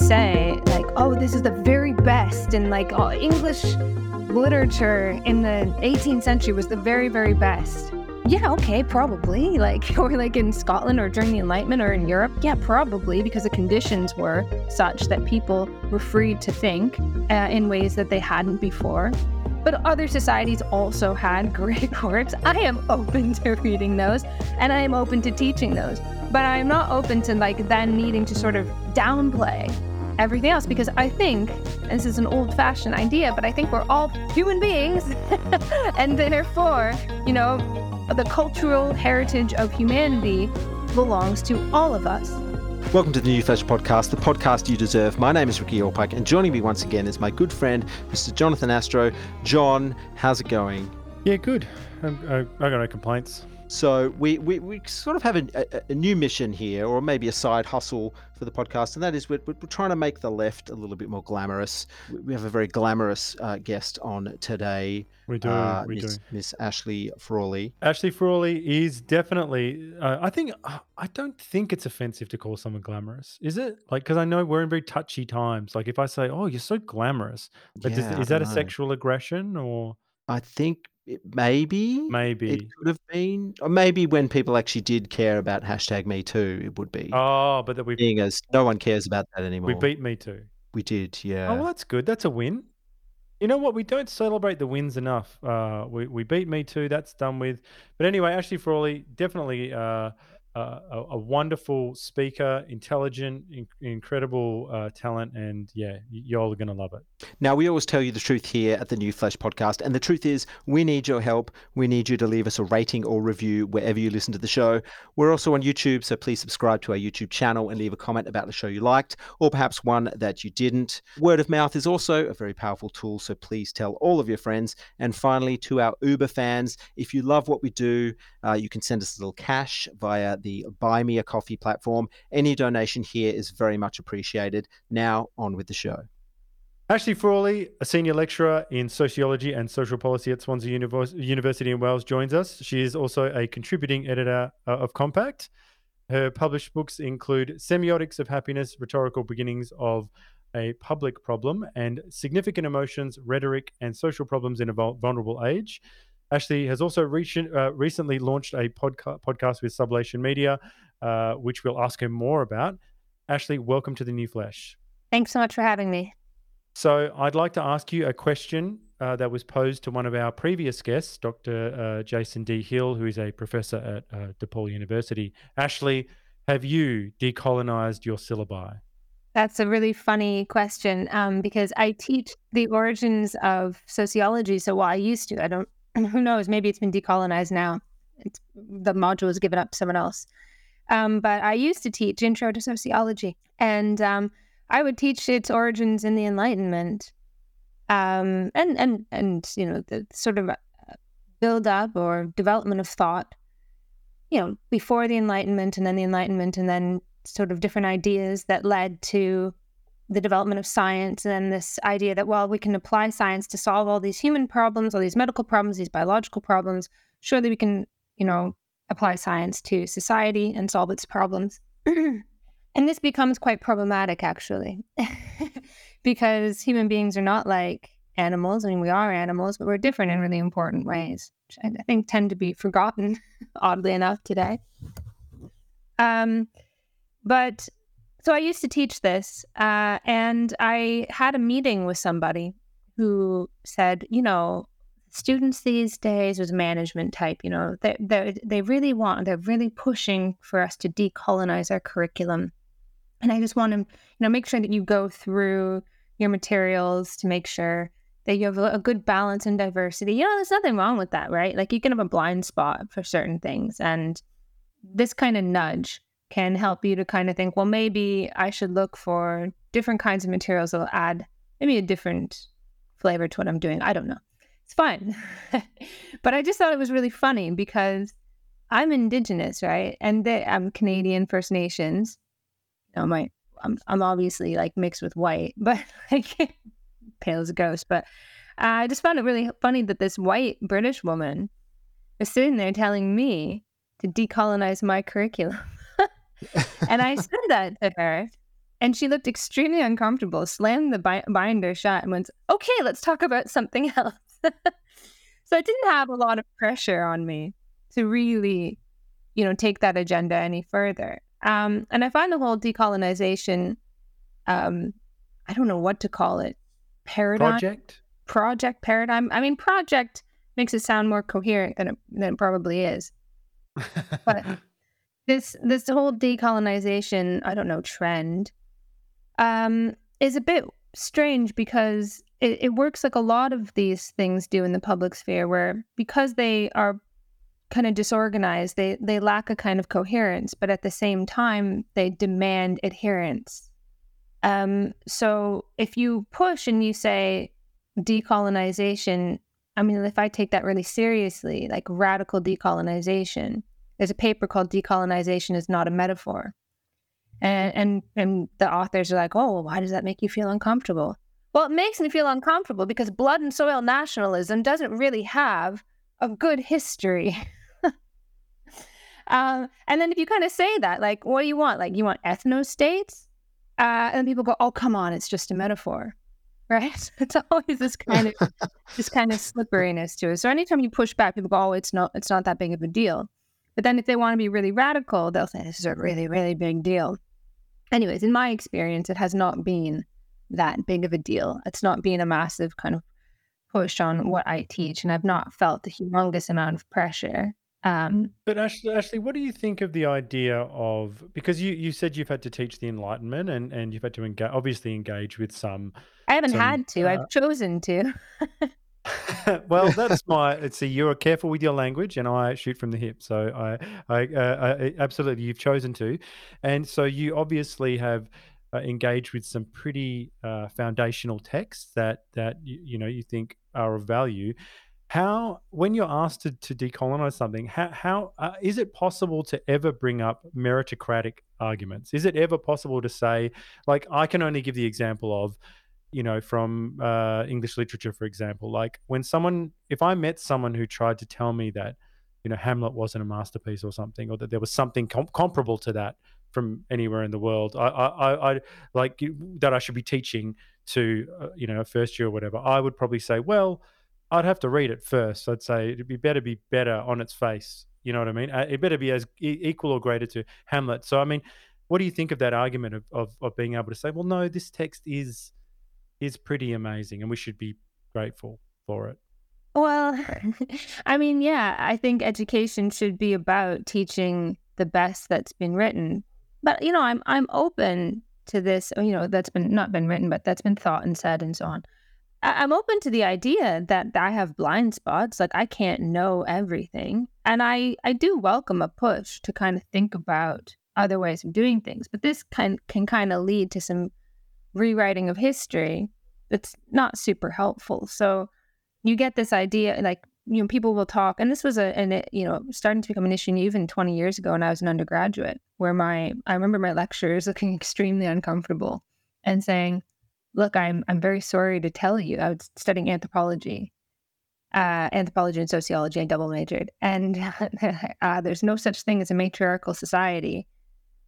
say like, oh, this is the very best, and like oh, English literature in the 18th century was the very, very best. Yeah, okay, probably. Like, or like in Scotland or during the Enlightenment or in Europe. Yeah, probably, because the conditions were such that people were free to think uh, in ways that they hadn't before. But other societies also had great works. I am open to reading those and I am open to teaching those. But I'm not open to like then needing to sort of downplay everything else because I think this is an old fashioned idea, but I think we're all human beings. and therefore, you know, the cultural heritage of humanity belongs to all of us. Welcome to the New Flesh Podcast, the podcast you deserve. My name is Ricky Allpike, and joining me once again is my good friend, Mr. Jonathan Astro. Jon, how's it going? Yeah, good. I, I, I got no complaints. So we, we, we sort of have a, a, a, new mission here, or maybe a side hustle for the podcast, and that is we're, we're trying to make the left a little bit more glamorous. We have a very glamorous uh, guest on today. We do. Uh, we Miss, do. Miss Ashley Frawley. Ashley Frawley is definitely. Uh, I think. I don't think it's offensive to call someone glamorous, is it? Like, because I know we're in very touchy times. Like, if I say, "Oh, you're so glamorous," but yeah, does, is that a sexual aggression or? I think maybe maybe. it could have been or maybe when people actually did care about hashtag me too it would be. Oh but that we being as no one cares about that anymore. we beat me too. We did yeah. Oh well that's good. That's a win. You know what? We don't celebrate the wins enough. Uh we, we beat me too. That's done with. But anyway ashley frawley definitely uh, a, a, wonderful speaker, intelligent, in, incredible uh, talent, and yeah, y'all are going to love it. Now, we always tell you the truth here at the New Flesh podcast, and the truth is, we need your help. We need you to leave us a rating or review wherever you listen to the show. We're also on YouTube, so please subscribe to our YouTube channel and leave a comment about the show you liked, or perhaps one that you didn't. Word of mouth is also a very powerful tool, so please tell all of your friends. And finally, to our Uber fans, if you love what we do, uh, you can send us a little cash via the Buy Me a Coffee platform. Any donation here is very much appreciated. Now, on with the show. Ashley Frawley, a senior lecturer in sociology and social policy at Swansea University in Wales, joins us. She is also a contributing editor uh, of Compact. Her published books include Semiotics of Happiness, Rhetorical Beginnings of a Public Problem, and Significant Emotions, Rhetoric, and Social Problems in a Vulnerable Age. Ashley has also recent, uh, recently launched a podca- podcast with Sublation Media, uh, which we'll ask her more about. Ashley, welcome to the New Flesh. Thanks so much for having me. So, I'd like to ask you a question uh, that was posed to one of our previous guests, Dr. Uh, Jason D. Hill, who is a professor at uh, DePaul University. Ashley, have you decolonized your syllabi? That's a really funny question um, because I teach the origins of sociology. So, well, I used to. I don't and who knows, maybe it's been decolonized now. It's, the module was given up to someone else. Um, but I used to teach intro to sociology, and um, I would teach its origins in the Enlightenment, um, and and and you know the sort of uh, build up or development of thought, you know, before the Enlightenment and then the Enlightenment, and then sort of different ideas that led to the development of science and this idea that, well, we can apply science to solve all these human problems, all these medical problems, these biological problems. Surely we can, you know, apply science to society and solve its problems. and this becomes quite problematic, actually, because human beings are not like animals. I mean, we are animals, but we're different in really important ways, which I think tend to be forgotten, oddly enough, today. Um, but so I used to teach this, uh, and I had a meeting with somebody who said, you know, students these days was management type, you know, they they they really want, they're really pushing for us to decolonize our curriculum, and I just want to, you know, make sure that you go through your materials to make sure that you have a, a good balance and diversity. You know, there's nothing wrong with that, right? Like you can have a blind spot for certain things, and this kind of nudge can help you to kind of think, well, maybe I should look for different kinds of materials that will add maybe a different flavor to what I'm doing. I don't know. It's fun. but I just thought it was really funny because I'm indigenous, right? And they, I'm Canadian First Nations. My I'm I'm obviously like mixed with white, but like pale as a ghost. But I just found it really funny that this white British woman was sitting there telling me to decolonize my curriculum and I said that to her. and she looked extremely uncomfortable, slammed the bi- binder shut, and went, "Okay, let's talk about something else." so I didn't have a lot of pressure on me to really, you know, take that agenda any further. Um, and I find the whole decolonization, um, I don't know what to call it, paradigm Project. project paradigm. I mean, project makes it sound more coherent than it, than it probably is. But this this whole decolonization, I don't know, trend, um, is a bit strange because it, it works like a lot of these things do in the public sphere, where because they are kind of disorganized, they they lack a kind of coherence, but at the same time they demand adherence. Um, so if you push and you say decolonization, I mean, if I take that really seriously, like radical decolonization, there's a paper called "Decolonization is Not a Metaphor," and and and the authors are like, "Oh, well, why does that make you feel uncomfortable?" Well, it makes me feel uncomfortable because blood and soil nationalism doesn't really have a good history. um, and then if you kind of say that, like, what do you want? Like, you want ethno states? Uh, and people go, "Oh, come on, it's just a metaphor." Right? It's always this kind of this kind of slipperiness to it. So anytime you push back, people go, "Oh, it's not it's not that big of a deal." But then if they want to be really radical, they'll say this is a really really big deal. Anyways, in my experience, it has not been that big of a deal. It's not been a massive kind of push on what I teach, and I've not felt a humongous amount of pressure. Um, But Ashley, Ashley, what do you think of the idea of because you, you said you've had to teach the Enlightenment and, and you've had to engage, obviously engage with some. I haven't Some, had to. uh, I've chosen to. well, that's my. It's see, you're careful with your language, and I shoot from the hip. So I, I, uh, I absolutely, you've chosen to, and so you obviously have uh, engaged with some pretty uh, foundational texts that that you, you know you think are of value. How, when you're asked to, to decolonize something, how, how uh, is it possible to ever bring up meritocratic arguments? Is it ever possible to say, like, I can only give the example of, you know, from uh, English literature, for example, like when someone, if I met someone who tried to tell me that, you know, Hamlet wasn't a masterpiece or something, or that there was something com- comparable to that from anywhere in the world, I, I, I, like that I should be teaching to, uh, you know, a first year or whatever. I would probably say, well, I'd have to read it first. I'd say it'd be better be better on its face. You know what I mean? Uh, It better be as equal or greater to Hamlet. So I mean, what do you think of that argument of, of of being able to say, well, no, this text is is pretty amazing, and we should be grateful for it. Well, I mean, yeah, I think education should be about teaching the best that's been written. But you know, I'm I'm open to this. Oh, you know, that's been not been written, but that's been thought and said and so on. I- I'm open to the idea that I have blind spots, like I can't know everything, and I I do welcome a push to kind of think about other ways of doing things. But this can can kind of lead to some rewriting of history that's not super helpful. So you get this idea, like you know, people will talk, and this was a and it, you know starting to become an issue even 20 years ago when I was an undergraduate, where my I remember my lecturers looking extremely uncomfortable and saying look, I'm I'm very sorry to tell you, I was studying anthropology, uh, anthropology and sociology. I double majored, and uh, there's no such thing as a matriarchal society.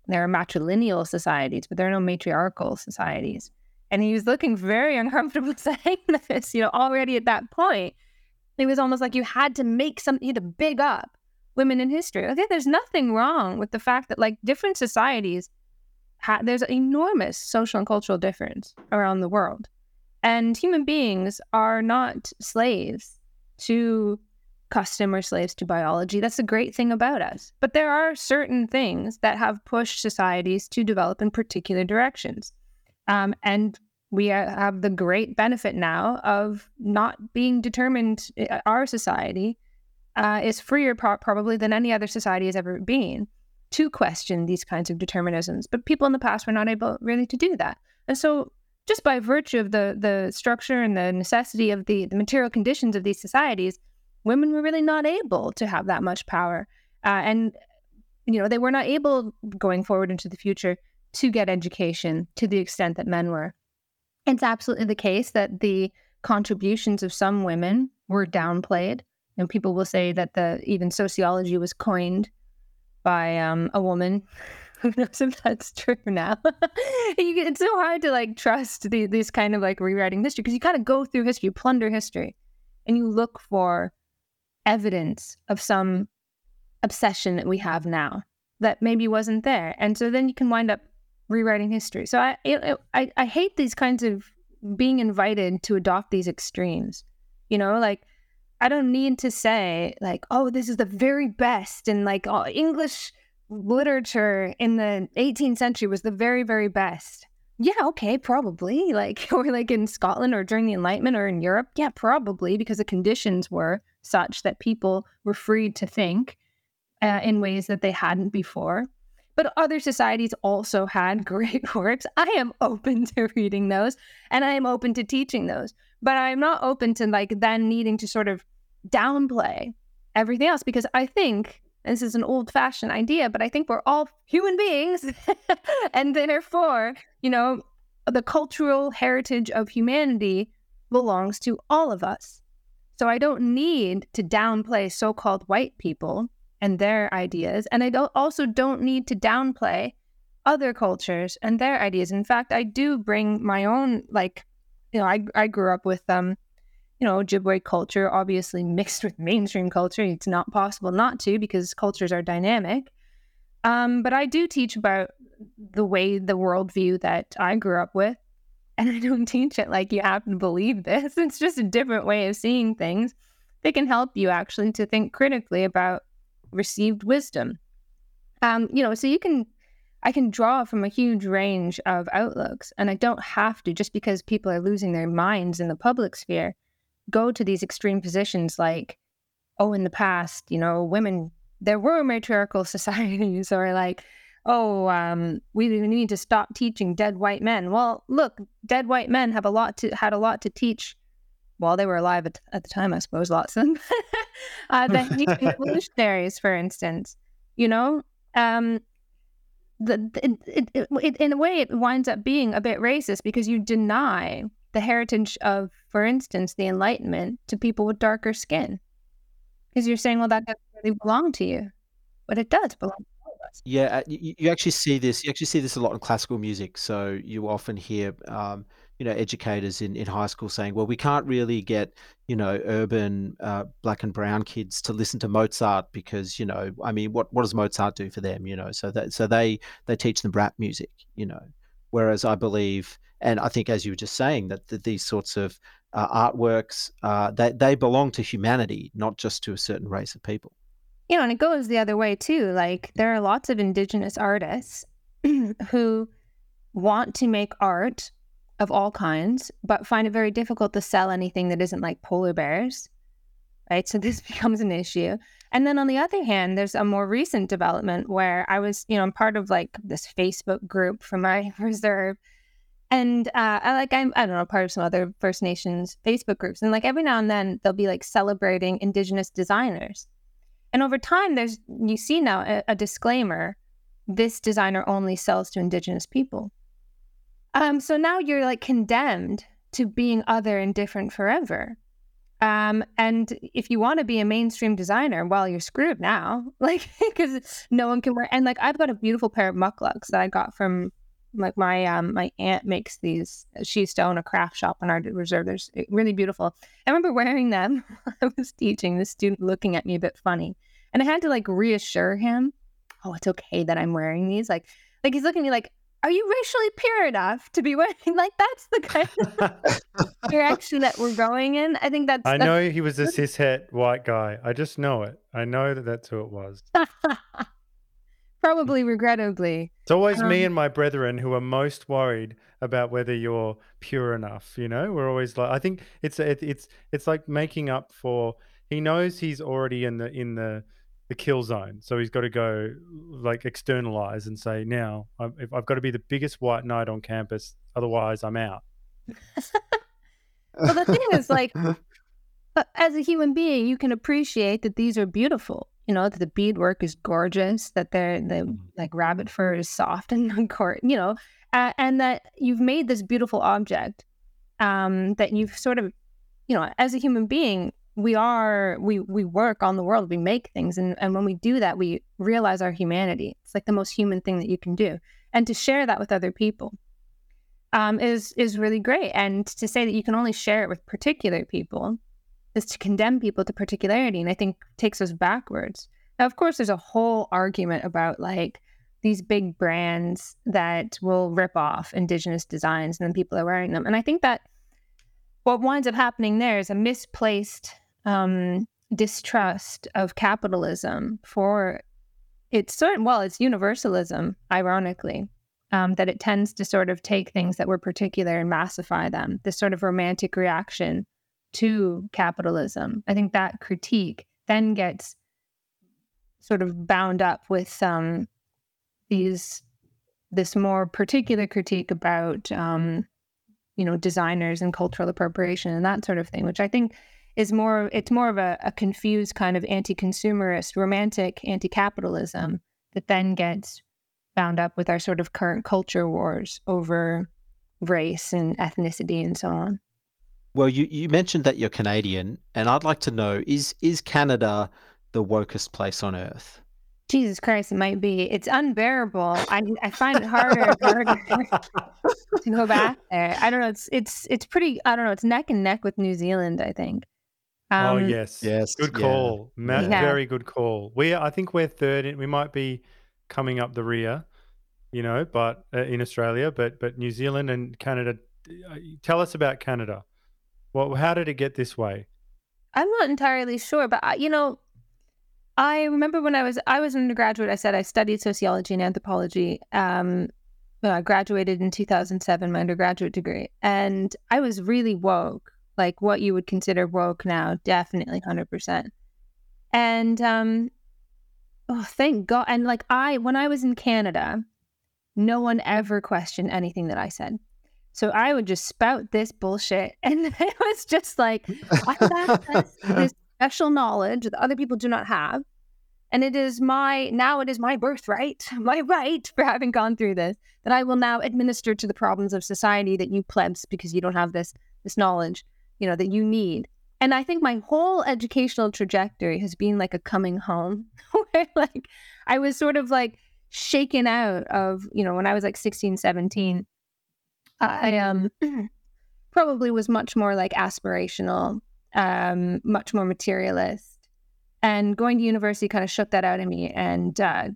There are matrilineal societies, but there are no matriarchal societies. And he was looking very uncomfortable saying this. You know, already at that point, it was almost like you had to make something, you had to big up women in history. Okay, there's nothing wrong with the fact that like different societies ha- there's enormous social and cultural difference around the world. And human beings are not slaves to custom or slaves to biology. That's the great thing about us. But there are certain things that have pushed societies to develop in particular directions. Um, and we uh, have the great benefit now of not being determined. uh, Our society uh, is freer pro- probably than any other society has ever been to question these kinds of determinisms. But people in the past were not able really to do that. And so just by virtue of the the structure and the necessity of the, the material conditions of these societies, women were really not able to have that much power. Uh, and you know, they were not able going forward into the future to get education to the extent that men were. It's absolutely the case that the contributions of some women were downplayed. And people will say that the even sociology was coined by um, a woman who knows if that's true now? you, it's so hard to like trust the, this kind of like rewriting history because you kind of go through history, you plunder history, and you look for evidence of some obsession that we have now that maybe wasn't there, and so then you can wind up rewriting history. So I it, I I hate these kinds of being invited to adopt these extremes. You know, like I don't need to say like, oh, this is the very best, and like oh, English literature in the 18th century was the very, very best. Yeah, okay, probably. Like, or like in Scotland or during the Enlightenment or in Europe. Yeah, probably because the conditions were such that people were free to think uh, in ways that they hadn't before. But other societies also had great works. I am open to reading those and I am open to teaching those. But I'm not open to like then needing to sort of downplay everything else because I think this is an old fashioned idea, but I think we're all human beings. and therefore, you know, the cultural heritage of humanity belongs to all of us. So I don't need to downplay so called white people and their ideas. And I don't, also don't need to downplay other cultures and their ideas. In fact, I do bring my own, like, you know, I, I grew up with um, you know, Ojibwe culture obviously mixed with mainstream culture. It's not possible not to because cultures are dynamic. Um, but I do teach about the way the worldview that I grew up with. And I don't teach it like you have to believe this. It's just a different way of seeing things. They can help you actually to think critically about received wisdom. Um, you know, so you can I can draw from a huge range of outlooks, and I don't have to just because people are losing their minds in the public sphere go to these extreme positions like, oh, in the past, you know, women, there were matriarchal societies, or like, oh, um, we need to stop teaching dead white men. Well, look, dead white men have a lot to had a lot to teach while they were alive at, at the time, I suppose, lots of them. uh, the evolutionaries, for instance, you know, um, the, it, it, it, in a way, it winds up being a bit racist because you deny the heritage of, for instance, the Enlightenment to people with darker skin. Because you're saying, well, that doesn't really belong to you. But it does belong to all of us. Yeah, uh, you, you actually see this. You actually see this a lot in classical music. So you often hear, um, you know, educators in, in high school saying, well, we can't really get, you know, urban uh, black and brown kids to listen to Mozart because, you know, I mean, what, what does Mozart do for them? You know, so that so they they teach them rap music. You know, whereas I believe and I think, as you were just saying, that, that these sorts of uh, artworks uh, they they belong to humanity, not just to a certain race of people. You know, and it goes the other way too. Like there are lots of indigenous artists who want to make art of all kinds, but find it very difficult to sell anything that isn't like polar bears. Right. So this becomes an issue. And then on the other hand, there's a more recent development where I was, you know, I'm part of like this Facebook group for my reserve and uh, I like I'm I don't know part of some other First Nations Facebook groups, and like every now and then they'll be like celebrating Indigenous designers, and over time there's you see now a, a disclaimer: this designer only sells to Indigenous people. Um, so now you're like condemned to being other and different forever. Um, and if you want to be a mainstream designer, well, you're screwed now, like because no one can wear. And like I've got a beautiful pair of mukluks that I got from like my um my aunt makes these. She used to own a craft shop in our reserve. They're eh, really beautiful. I remember wearing them i was teaching. The student looking at me a bit funny and i had to like reassure him oh it's okay that i'm wearing these. Like like he's looking at me like are you racially pure enough to be wearing like that's the kind of direction that we're going in i think that's i that's... know he was a cishet white guy i just know it i know that that's who it was probably regrettably. It's always um, me and my brethren who are most worried about whether you're pure enough. You know, we're always like, I think it's it, it's it's like making up for. He knows he's already in the in the the kill zone, so he's got to go like externalize and say, now I've, I've got to be the biggest white knight on campus, otherwise I'm out. well, the thing is, like, as a human being, you can appreciate that these are beautiful you know that the beadwork is gorgeous that they're the mm-hmm. like rabbit fur is soft and court you know uh, and that you've made this beautiful object um, that you've sort of you know as a human being we are we we work on the world we make things and and when we do that we realize our humanity. It's like the most human thing that you can do. And to share that with other people um, is is really great. And to say that you can only share it with particular people is to condemn people to particularity and i think takes us backwards. Now of course there's a whole argument about like these big brands that will rip off indigenous designs and then people are wearing them. And i think that what winds up happening there is a misplaced um, distrust of capitalism for it's certain well it's universalism ironically um, that it tends to sort of take things that were particular and massify them this sort of romantic reaction to capitalism. I think that critique then gets sort of bound up with um, these this more particular critique about um, you know designers and cultural appropriation and that sort of thing which i think is more it's more of a, a confused kind of anti-consumerist romantic anti-capitalism that then gets bound up with our sort of current culture wars over race and ethnicity and so on well you, you mentioned that you're canadian and i'd like to know is is canada the wokest place on earth Jesus Christ, it might be. It's unbearable. I I find it harder and harder to go back there. I don't know. It's it's it's pretty. I don't know. It's neck and neck with New Zealand. I think. Oh yes, yes, good yeah. call, Matt. Yeah. Very good call. We, I think we're third. in- We might be coming up the rear, you know, but uh, in Australia, but but New Zealand and Canada. uh, Tell us about Canada. Well, how did it get this way? I'm not entirely sure, but I, you know, I remember when I was I was an undergraduate. I said I studied sociology and anthropology. Um, well, I graduated in 2007, my undergraduate degree, and I was really woke, like what you would consider woke now, definitely 100%. And um, oh, thank God! And like I, when I was in Canada, no one ever questioned anything that I said. So I would just spout this bullshit, and it was just like I have this, this special knowledge that other people do not have. And it is my, now it is my birthright, my right for having gone through this, that I will now administer to the problems of society that you plebs, because you don't have this, this knowledge, you know, that you need. And I think my whole educational trajectory has been like a coming home, where like I was sort of like shaken out of, you know, when I was like 16, 17, I um probably was much more like aspirational um, much more materialist. And going to university kind of shook that out of me and uh,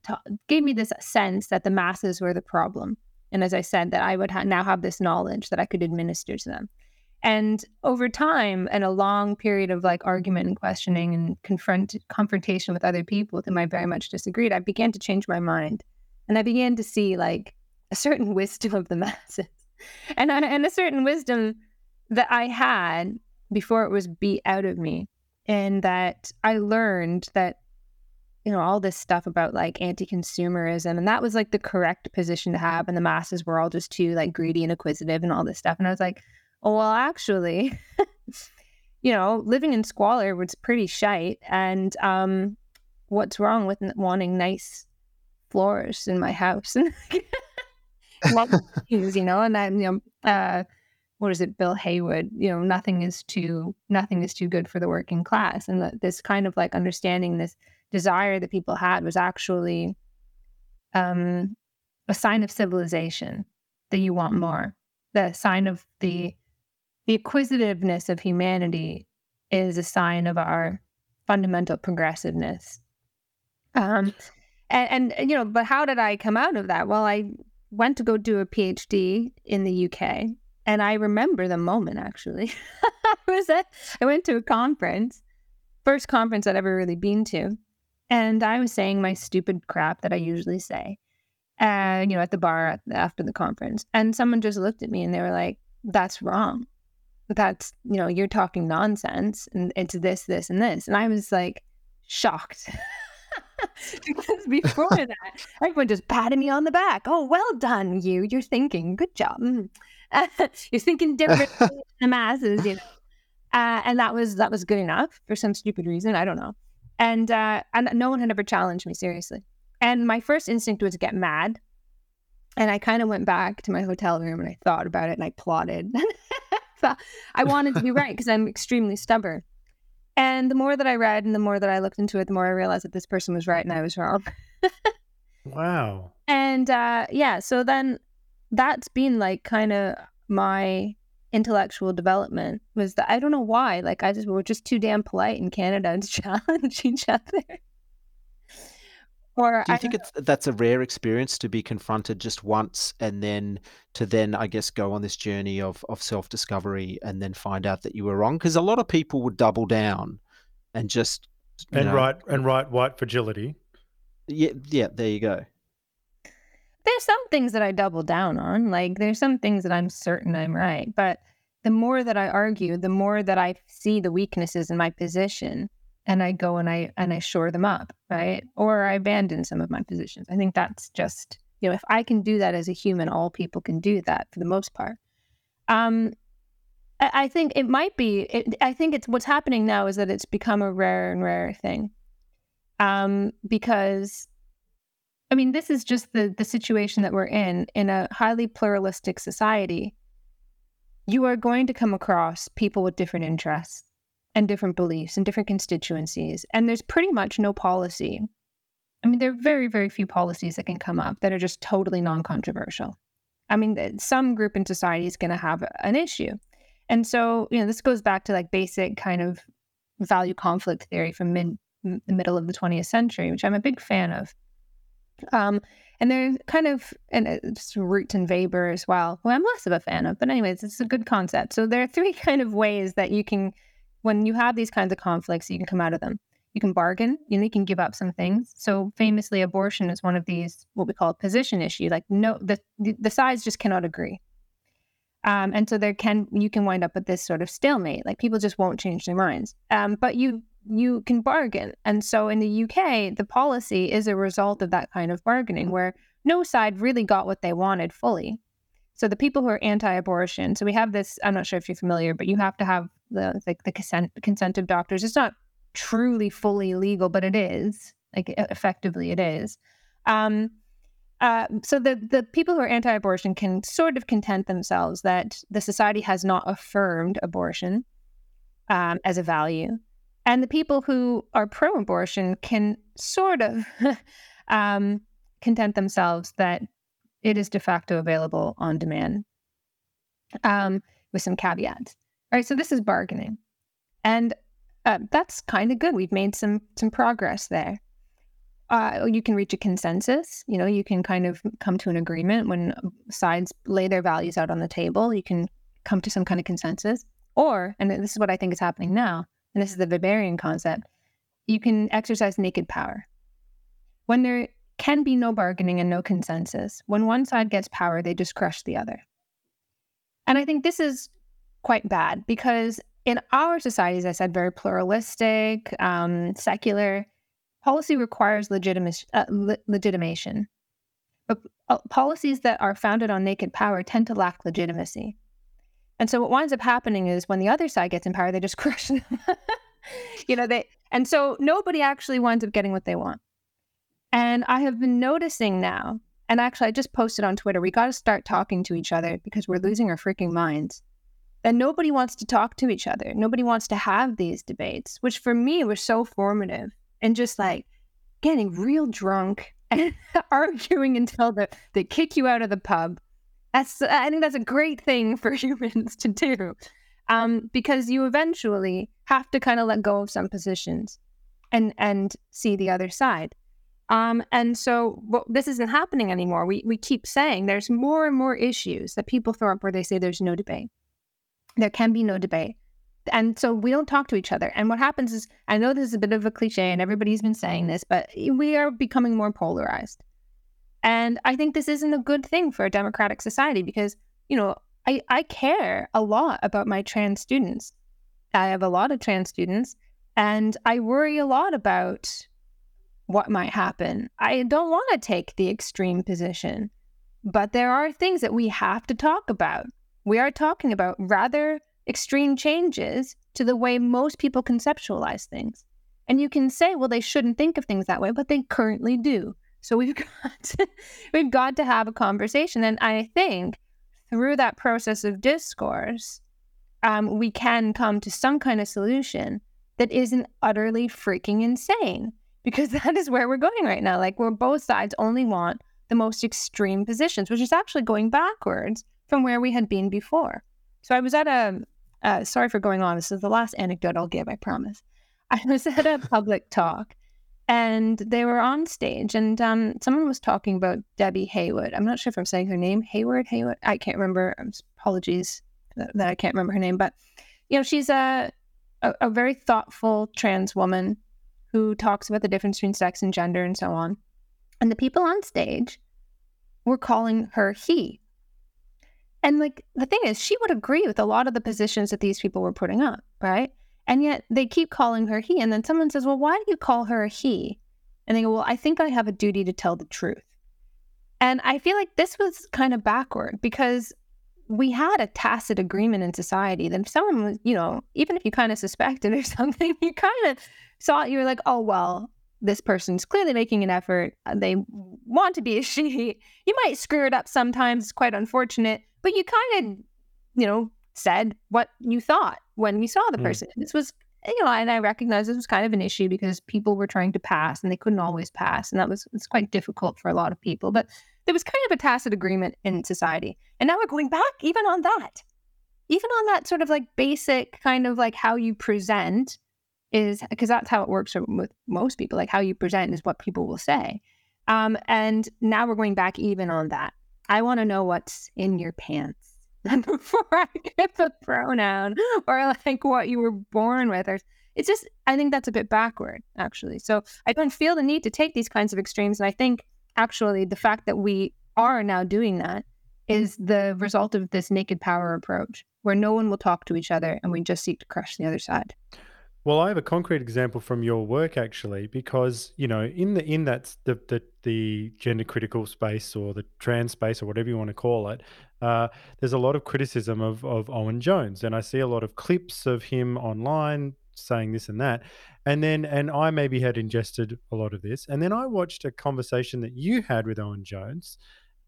gave me this sense that the masses were the problem. And as I said, that I would ha- now have this knowledge that I could administer to them. And over time, and a long period of like argument and questioning and confront confrontation with other people with whom I very much disagreed, I began to change my mind, and I began to see like a certain wisdom of the masses, and and a certain wisdom that I had before it was beat out of me. And that i learned that you know all this stuff about like anti-consumerism and that was like the correct position to have and the masses were all just too like greedy and acquisitive and all this stuff. And i was like well actually you know living in squalor was pretty shite and um what's wrong with wanting nice floors in my house? And things, you know and then you know uh what is it bill haywood you know nothing is too nothing is too good for the working class and that this kind of like understanding this desire that people had was actually um a sign of civilization that you want more the sign of the the acquisitiveness of humanity is a sign of our fundamental progressiveness um and, and you know but how did i come out of that well i went to go do a phd in the uk and I remember the moment actually. I was at I went to a conference, first conference I'd ever really been to, and I was saying my stupid crap that I usually say, and you know, at the bar after the conference, and someone just looked at me and they were like, "That's wrong. That's you know, you're talking nonsense, and it's this, this, and this," and I was like shocked. because before that, everyone just patted me on the back. Oh, well done, you. You're thinking. Good job. Mm. you're thinking different than the masses, you know. Uh, and that was that was good enough for some stupid reason. I don't know. And uh, and no one had ever challenged me seriously. And my first instinct was to get mad. And I kind of went back to my hotel room and I thought about it and I plotted. I wanted to be right because I'm extremely stubborn. And the more that I read and the more that I looked into it, the more I realized that this person was right and I was wrong. wow. And uh, yeah, so then that's been like kind of my intellectual development was that I don't know why. Like I just we're just too damn polite in Canada to challenge each other. Or do you I think it's that's a rare experience to be confronted just once and then to then I guess go on this journey of of self discovery and then find out that you were wrong? Because a lot of people would double down and just and know, write and write white fragility. Yeah, yeah. There you go. There's some things that I double down on. Like there's some things that I'm certain I'm right, but the more that I argue, the more that I see the weaknesses in my position and I go and I and I shore them up, right? Or I abandon some of my positions. I think that's just you know if I can do that as a human, all people can do that for the most part. Um, I, think it might be. It, I think it's what's happening now is that it's become a rare and rare thing, um, because. I mean, this is just the the situation that we're in in a highly pluralistic society. You are going to come across people with different interests and different beliefs and different constituencies. And there's pretty much no policy. I mean, there are very, very few policies that can come up that are just totally non controversial. I mean, some group in society is going to have an issue. And so, you know, this goes back to like basic kind of value conflict theory from mid the middle of the 20th century, which I'm a big fan of. Um, and they're kind of and it's Root and Weber as well, who I'm less of a fan of. But anyways, it's a good concept. So there are three kind of ways that you can when you have these kinds of conflicts, you can come out of them. You can bargain, you, know, you can give up some things. So famously, abortion is one of these what we call a position issue. Like no, the the sides just cannot agree. Um, and so there can you can wind up with this sort of stalemate. Like people just won't change their minds. Um, but you you can bargain. And so in the UK, the policy is a result of that kind of bargaining where no side really got what they wanted fully. So the people who are anti-abortion, so we have this. I'm not sure if you're familiar, but you have to have the like the consent consent of doctors. It's not truly fully legal, but it is like effectively it is. Um, uh, so the the people who are anti-abortion can sort of content themselves that the society has not affirmed abortion um, as a value, and the people who are pro-abortion can sort of um, content themselves that it is de facto available on demand, um, with some caveats. All right, so this is bargaining, and uh, that's kind of good. We've made some some progress there. Uh, you can reach a consensus. You know, you can kind of come to an agreement when sides lay their values out on the table. You can come to some kind of consensus, or and this is what I think is happening now, and this is the Weberian concept. You can exercise naked power. When there can be no bargaining and no consensus, when one side gets power, they just crush the other. And I think this is quite bad because in our society, as I said, very pluralistic, um, secular, policy requires legitima- uh, le- legitimation. But uh, policies that are founded on naked power tend to lack legitimacy. And so what winds up happening is when the other side gets in power, they just crush them. you know, they and so nobody actually winds up getting what they want. And I have been noticing now, and actually I just posted on Twitter, we got to start talking to each other because we're losing our freaking minds that nobody wants to talk to each other. Nobody wants to have these debates, which for me was so formative and just like getting real drunk and arguing until the, they kick you out of the pub. That's I think that's a great thing for humans to do. Um, because you eventually have to kind of let go of some positions and and see the other side. Um, and so well, this isn't happening anymore. We we keep saying there's more and more issues that people throw up where they say there's no debate. There can be no debate. And so we don't talk to each other. And what happens is, I know this is a bit of a cliche and everybody's been saying this, but we are becoming more polarized. And I think this isn't a good thing for a democratic society because, you know, I, I care a lot about my trans students. I have a lot of trans students and I worry a lot about what might happen. I don't want to take the extreme position, but there are things that we have to talk about we are talking about rather extreme changes to the way most people conceptualize things. And you can say, well, they shouldn't think of things that way, but they currently do. So we've got to, we've got to have a conversation. And I think through that process of discourse, um, we can come to some kind of solution that isn't utterly freaking insane because that is where we're going right now. Like, where both sides only want the most extreme positions, which is actually going backwards from where we had been before. So I was at a, uh, sorry for going on. This is the last anecdote I'll give, I promise. I was at a public talk and they were on stage and um, someone was talking about Debbie Haywood. I'm not sure if I'm saying her name, Hayward, Haywood. I can't remember. Apologies that, that I can't remember her name, but you know, she's a, a, a very thoughtful trans woman who talks about the difference between sex and gender and so on. And the people on stage were calling her he. And like the thing is, she would agree with a lot of the positions that these people were putting up, right? And yet they keep calling her he. And then someone says, Well, why do you call her he? And they go, Well, I think I have a duty to tell the truth. And I feel like this was kind of backward because we had a tacit agreement in society that if someone was, you know, even if you kind of suspected or something, you kind of saw it, you were like, oh, well, this person's clearly making an effort. Uh, they want to be a she. You might screw it up sometimes. It's quite unfortunate, but you kind of, you know, said what you thought when you saw the hmm. person. Mm. This was, you know, and I recognize this was kind of an issue because people were trying to pass and they couldn't always pass. And that was, it's quite difficult for a lot of people. But there was kind of a tacit agreement in society. And now we're going back even on that. Even on that sort of like basic kind of like how you present is because that's how it works with most people. Like how you present is what people will say. Um, and now we're going back even on that. I want to know what's in your pants before I get the pronoun or like what you were born with. Or it's just, I think that's a bit backward, actually. So I don't feel the need to take these kinds of extremes. And I think actually the fact that we are now doing that is the result of this naked power approach where no one will talk to each other and we just seek to crush the other side. Well, I have a concrete example from your work actually, because you know, in the in that the the, the gender critical space or the trans space or whatever you want to call it, uh, there's a lot of criticism of of Owen Jones, and I see a lot of clips of him online saying this and that, and then and I maybe had ingested a lot of this, and then I watched a conversation that you had with Owen Jones,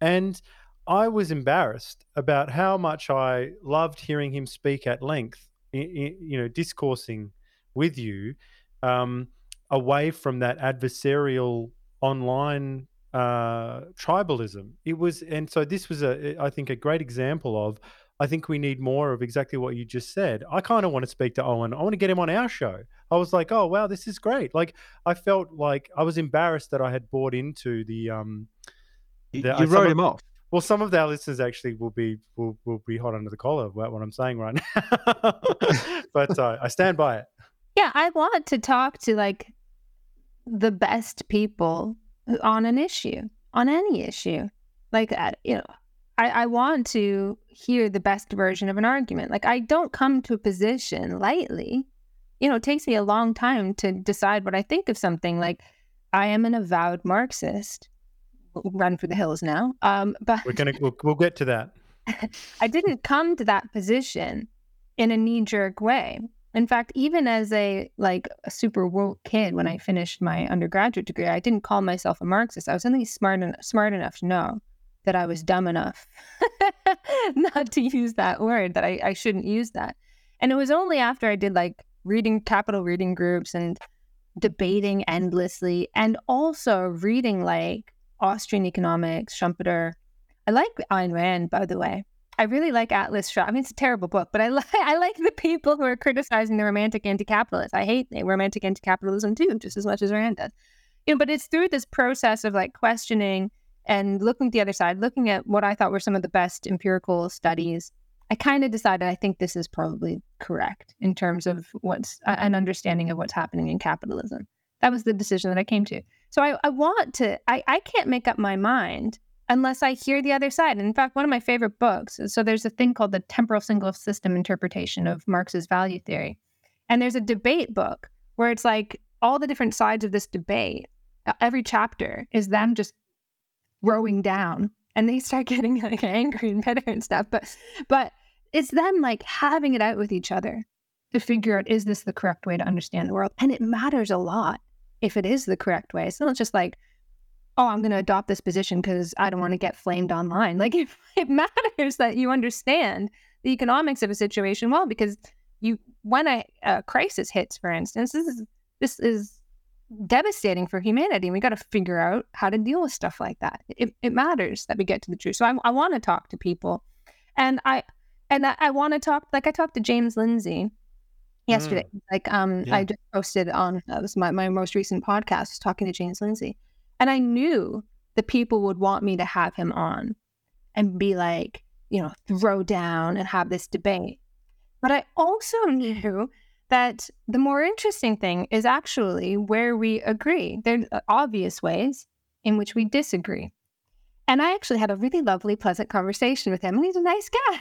and I was embarrassed about how much I loved hearing him speak at length, you know, discoursing with you um, away from that adversarial online uh, tribalism. It was, and so this was a, I think, a great example of. I think we need more of exactly what you just said. I kind of want to speak to Owen. I want to get him on our show. I was like, oh wow, this is great. Like I felt like I was embarrassed that I had bought into the. um the, You, wrote him off. Well, some of our listeners actually will be will, will be hot under the collar about what I'm saying right now, but uh, I stand by it. Yeah, I want to talk to like the best people on an issue, on any issue. Like, uh, you know, I, I want to hear the best version of an argument. Like, I don't come to a position lightly. You know, it takes me a long time to decide what I think of something. Like, I am an avowed Marxist. run for the hills now. Um, but we're gonna we'll, we'll get to that. I didn't come to that position in a knee jerk way. In fact, even as a like a super woke kid, when I finished my undergraduate degree, I didn't call myself a Marxist. I was only smart en- smart enough to know that I was dumb enough not to use that word. That I, I shouldn't use that. And it was only after I did like reading capital reading groups and debating endlessly, and also reading like Austrian economics, Schumpeter. I like Ayn Rand, by the way. I really like Atlas Shrugged. I mean, it's a terrible book, but I like I like the people who are criticizing the romantic anti-capitalist. I hate romantic anti-capitalism too, just as much as Rand does. You know, but it's through this process of like questioning and looking at the other side, looking at what I thought were some of the best empirical studies. I kind of decided I think this is probably correct in terms of what's uh, an understanding of what's happening in capitalism. That was the decision that I came to. So I, I want to. I, I can't make up my mind unless I hear the other side. And in fact, one of my favorite books, so there's a thing called the temporal single system interpretation of Marx's value theory. And there's a debate book where it's like all the different sides of this debate, every chapter is them just rowing down and they start getting like angry and bitter and stuff. But but it's them like having it out with each other to figure out is this the correct way to understand the world? And it matters a lot if it is the correct way. It's not just like, oh, I'm going to adopt this position because I don't want to get flamed online. Like it, it matters that you understand the economics of a situation well, because you when a, a crisis hits, for instance, this is this is devastating for humanity. And we got to figure out how to deal with stuff like that. It, it matters that we get to the truth. So I, I want to talk to people, and I and I, I want to talk like I talked to James Lindsay yesterday. Mm. Like um, yeah. I just posted on uh, this my my most recent podcast talking to James Lindsay, and I knew the people would want me to have him on and be like, you know, throw down and have this debate. But I also knew that the more interesting thing is actually where we agree. There's uh, obvious ways in which we disagree. And I actually had a really lovely, pleasant conversation with him, and he's a nice guy.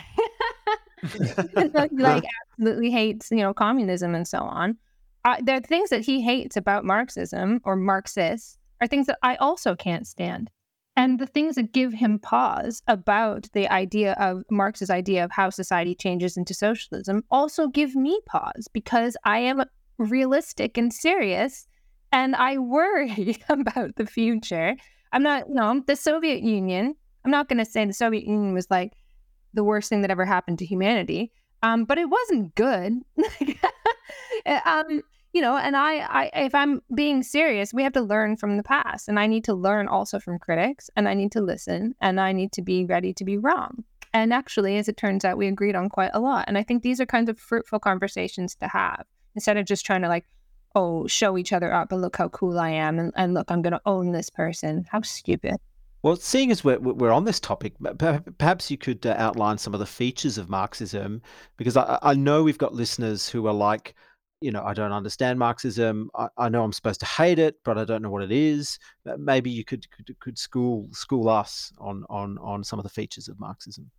he like absolutely hates, you know, communism and so on. Uh, there are things that he hates about Marxism or Marxists are things that I also can't stand. And the things that give him pause about the idea of Marx's idea of how society changes into socialism also give me pause because I am realistic and serious and I worry about the future. I'm not, you know, the Soviet Union, I'm not going to say the Soviet Union was like the worst thing that ever happened to humanity, um, but it wasn't good. um, you know, and I, I, if I'm being serious, we have to learn from the past, and I need to learn also from critics, and I need to listen, and I need to be ready to be wrong. And actually, as it turns out, we agreed on quite a lot. And I think these are kinds of fruitful conversations to have instead of just trying to like, oh, show each other up and look how cool I am, and, and look, I'm going to own this person. How stupid. Well, seeing as we're, we're on this topic, perhaps you could uh, outline some of the features of Marxism, because I, I know we've got listeners who are like, you know, I don't understand Marxism. I, I, know I'm supposed to hate it, but I don't know what it is. Maybe you could could, could school school us on on on some of the features of Marxism.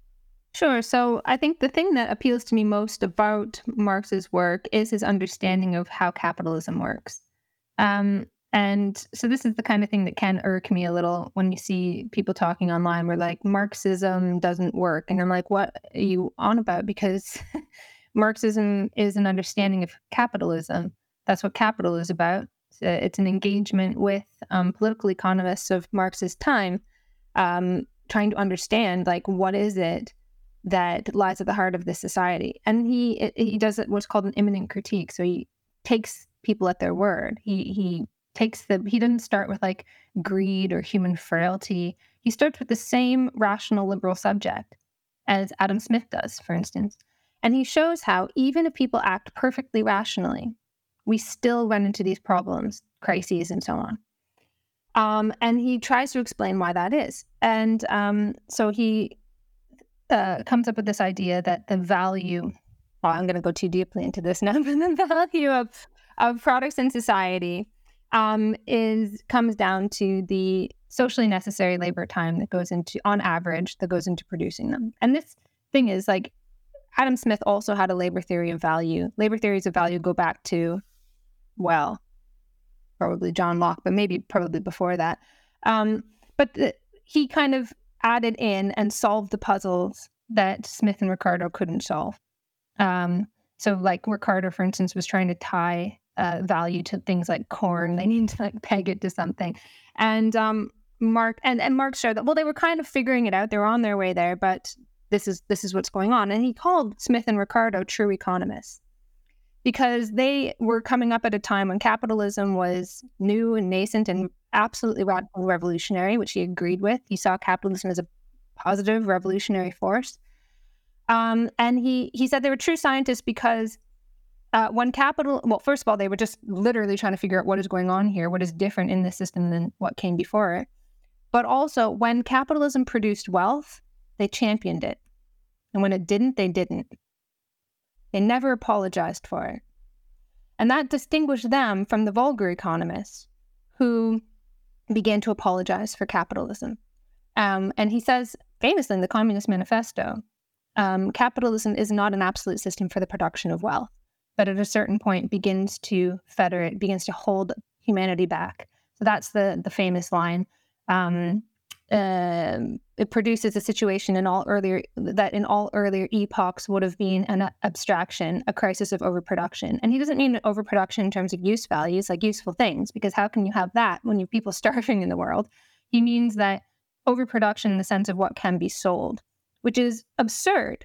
Sure. So I think the thing that appeals to me most about Marx's work is his understanding of how capitalism works. Um, and so this is the kind of thing that can irk me a little when you see people talking online where like Marxism doesn't work. And I'm like, what are you on about? Because Marxism is an understanding of capitalism. That's what capital is about. It's, an engagement with um, political economists of Marx's time, um, trying to understand like what is it that lies at the heart of this society. And he he does what's called an immanent critique. So he takes people at their word. He he takes the he doesn't start with like greed or human frailty. He starts with the same rational liberal subject as Adam Smith does, for instance. And he shows how, even if people act perfectly rationally, we still run into these problems, crises, and so on. Um, and he tries to explain why that is. And um, so he uh, comes up with this idea that the value, well, I'm going to go too deeply into this now, but the value of, of products in society um, is comes down to the socially necessary labor time that goes into, on average, that goes into producing them. And this thing is like Adam Smith also had a labor theory of value. Labor theories of value go back to, well, probably John Locke, but maybe probably before that. Um, but the, he kind of added in and solved the puzzles that Smith and Ricardo couldn't solve. Um, so, like Ricardo, for instance, was trying to tie uh, value to things like corn. They need to like peg it to something, and um, Mark and and Mark showed that. Well, they were kind of figuring it out. They were on their way there, but this is this is what's going on. And he called smith and ricardo true economists because they were coming up at a time when capitalism was new and nascent and absolutely radical revolutionary which he agreed with. He saw capitalism as a positive revolutionary force. Um, and he he said they were true scientists because uh, when capital well first of all they were just literally trying to figure out what is going on here what is different in this system than what came before it. But also when capitalism produced wealth they championed it. And when it didn't, they didn't. They never apologized for it. And that distinguished them from the vulgar economists who began to apologize for capitalism. Um, and he says famously in the Communist Manifesto um, capitalism is not an absolute system for the production of wealth, but at a certain point begins to fetter it, begins to hold humanity back. So that's the, the famous line. Um, um, it produces a situation in all earlier that in all earlier epochs would have been an abstraction, a crisis of overproduction. And he doesn't mean overproduction in terms of use values, like useful things, because how can you have that when you have people starving in the world? He means that overproduction in the sense of what can be sold, which is absurd.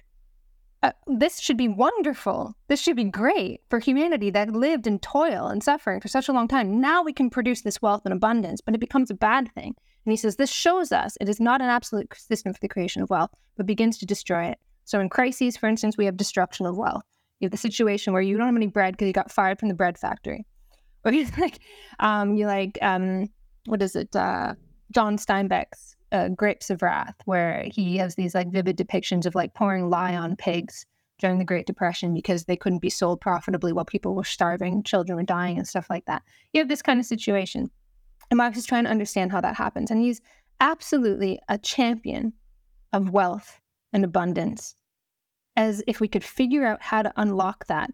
Uh, this should be wonderful. This should be great for humanity that lived in toil and suffering for such a long time. Now we can produce this wealth and abundance, but it becomes a bad thing. And he says this shows us it is not an absolute system for the creation of wealth, but begins to destroy it. So in crises, for instance, we have destruction of wealth. You have the situation where you don't have any bread because you got fired from the bread factory, or you like, um, you like, um, what is it, uh, John Steinbeck's uh, Grapes of Wrath, where he has these like vivid depictions of like pouring lye on pigs during the Great Depression because they couldn't be sold profitably while people were starving, children were dying, and stuff like that. You have this kind of situation. And Marx is trying to understand how that happens. And he's absolutely a champion of wealth and abundance. As if we could figure out how to unlock that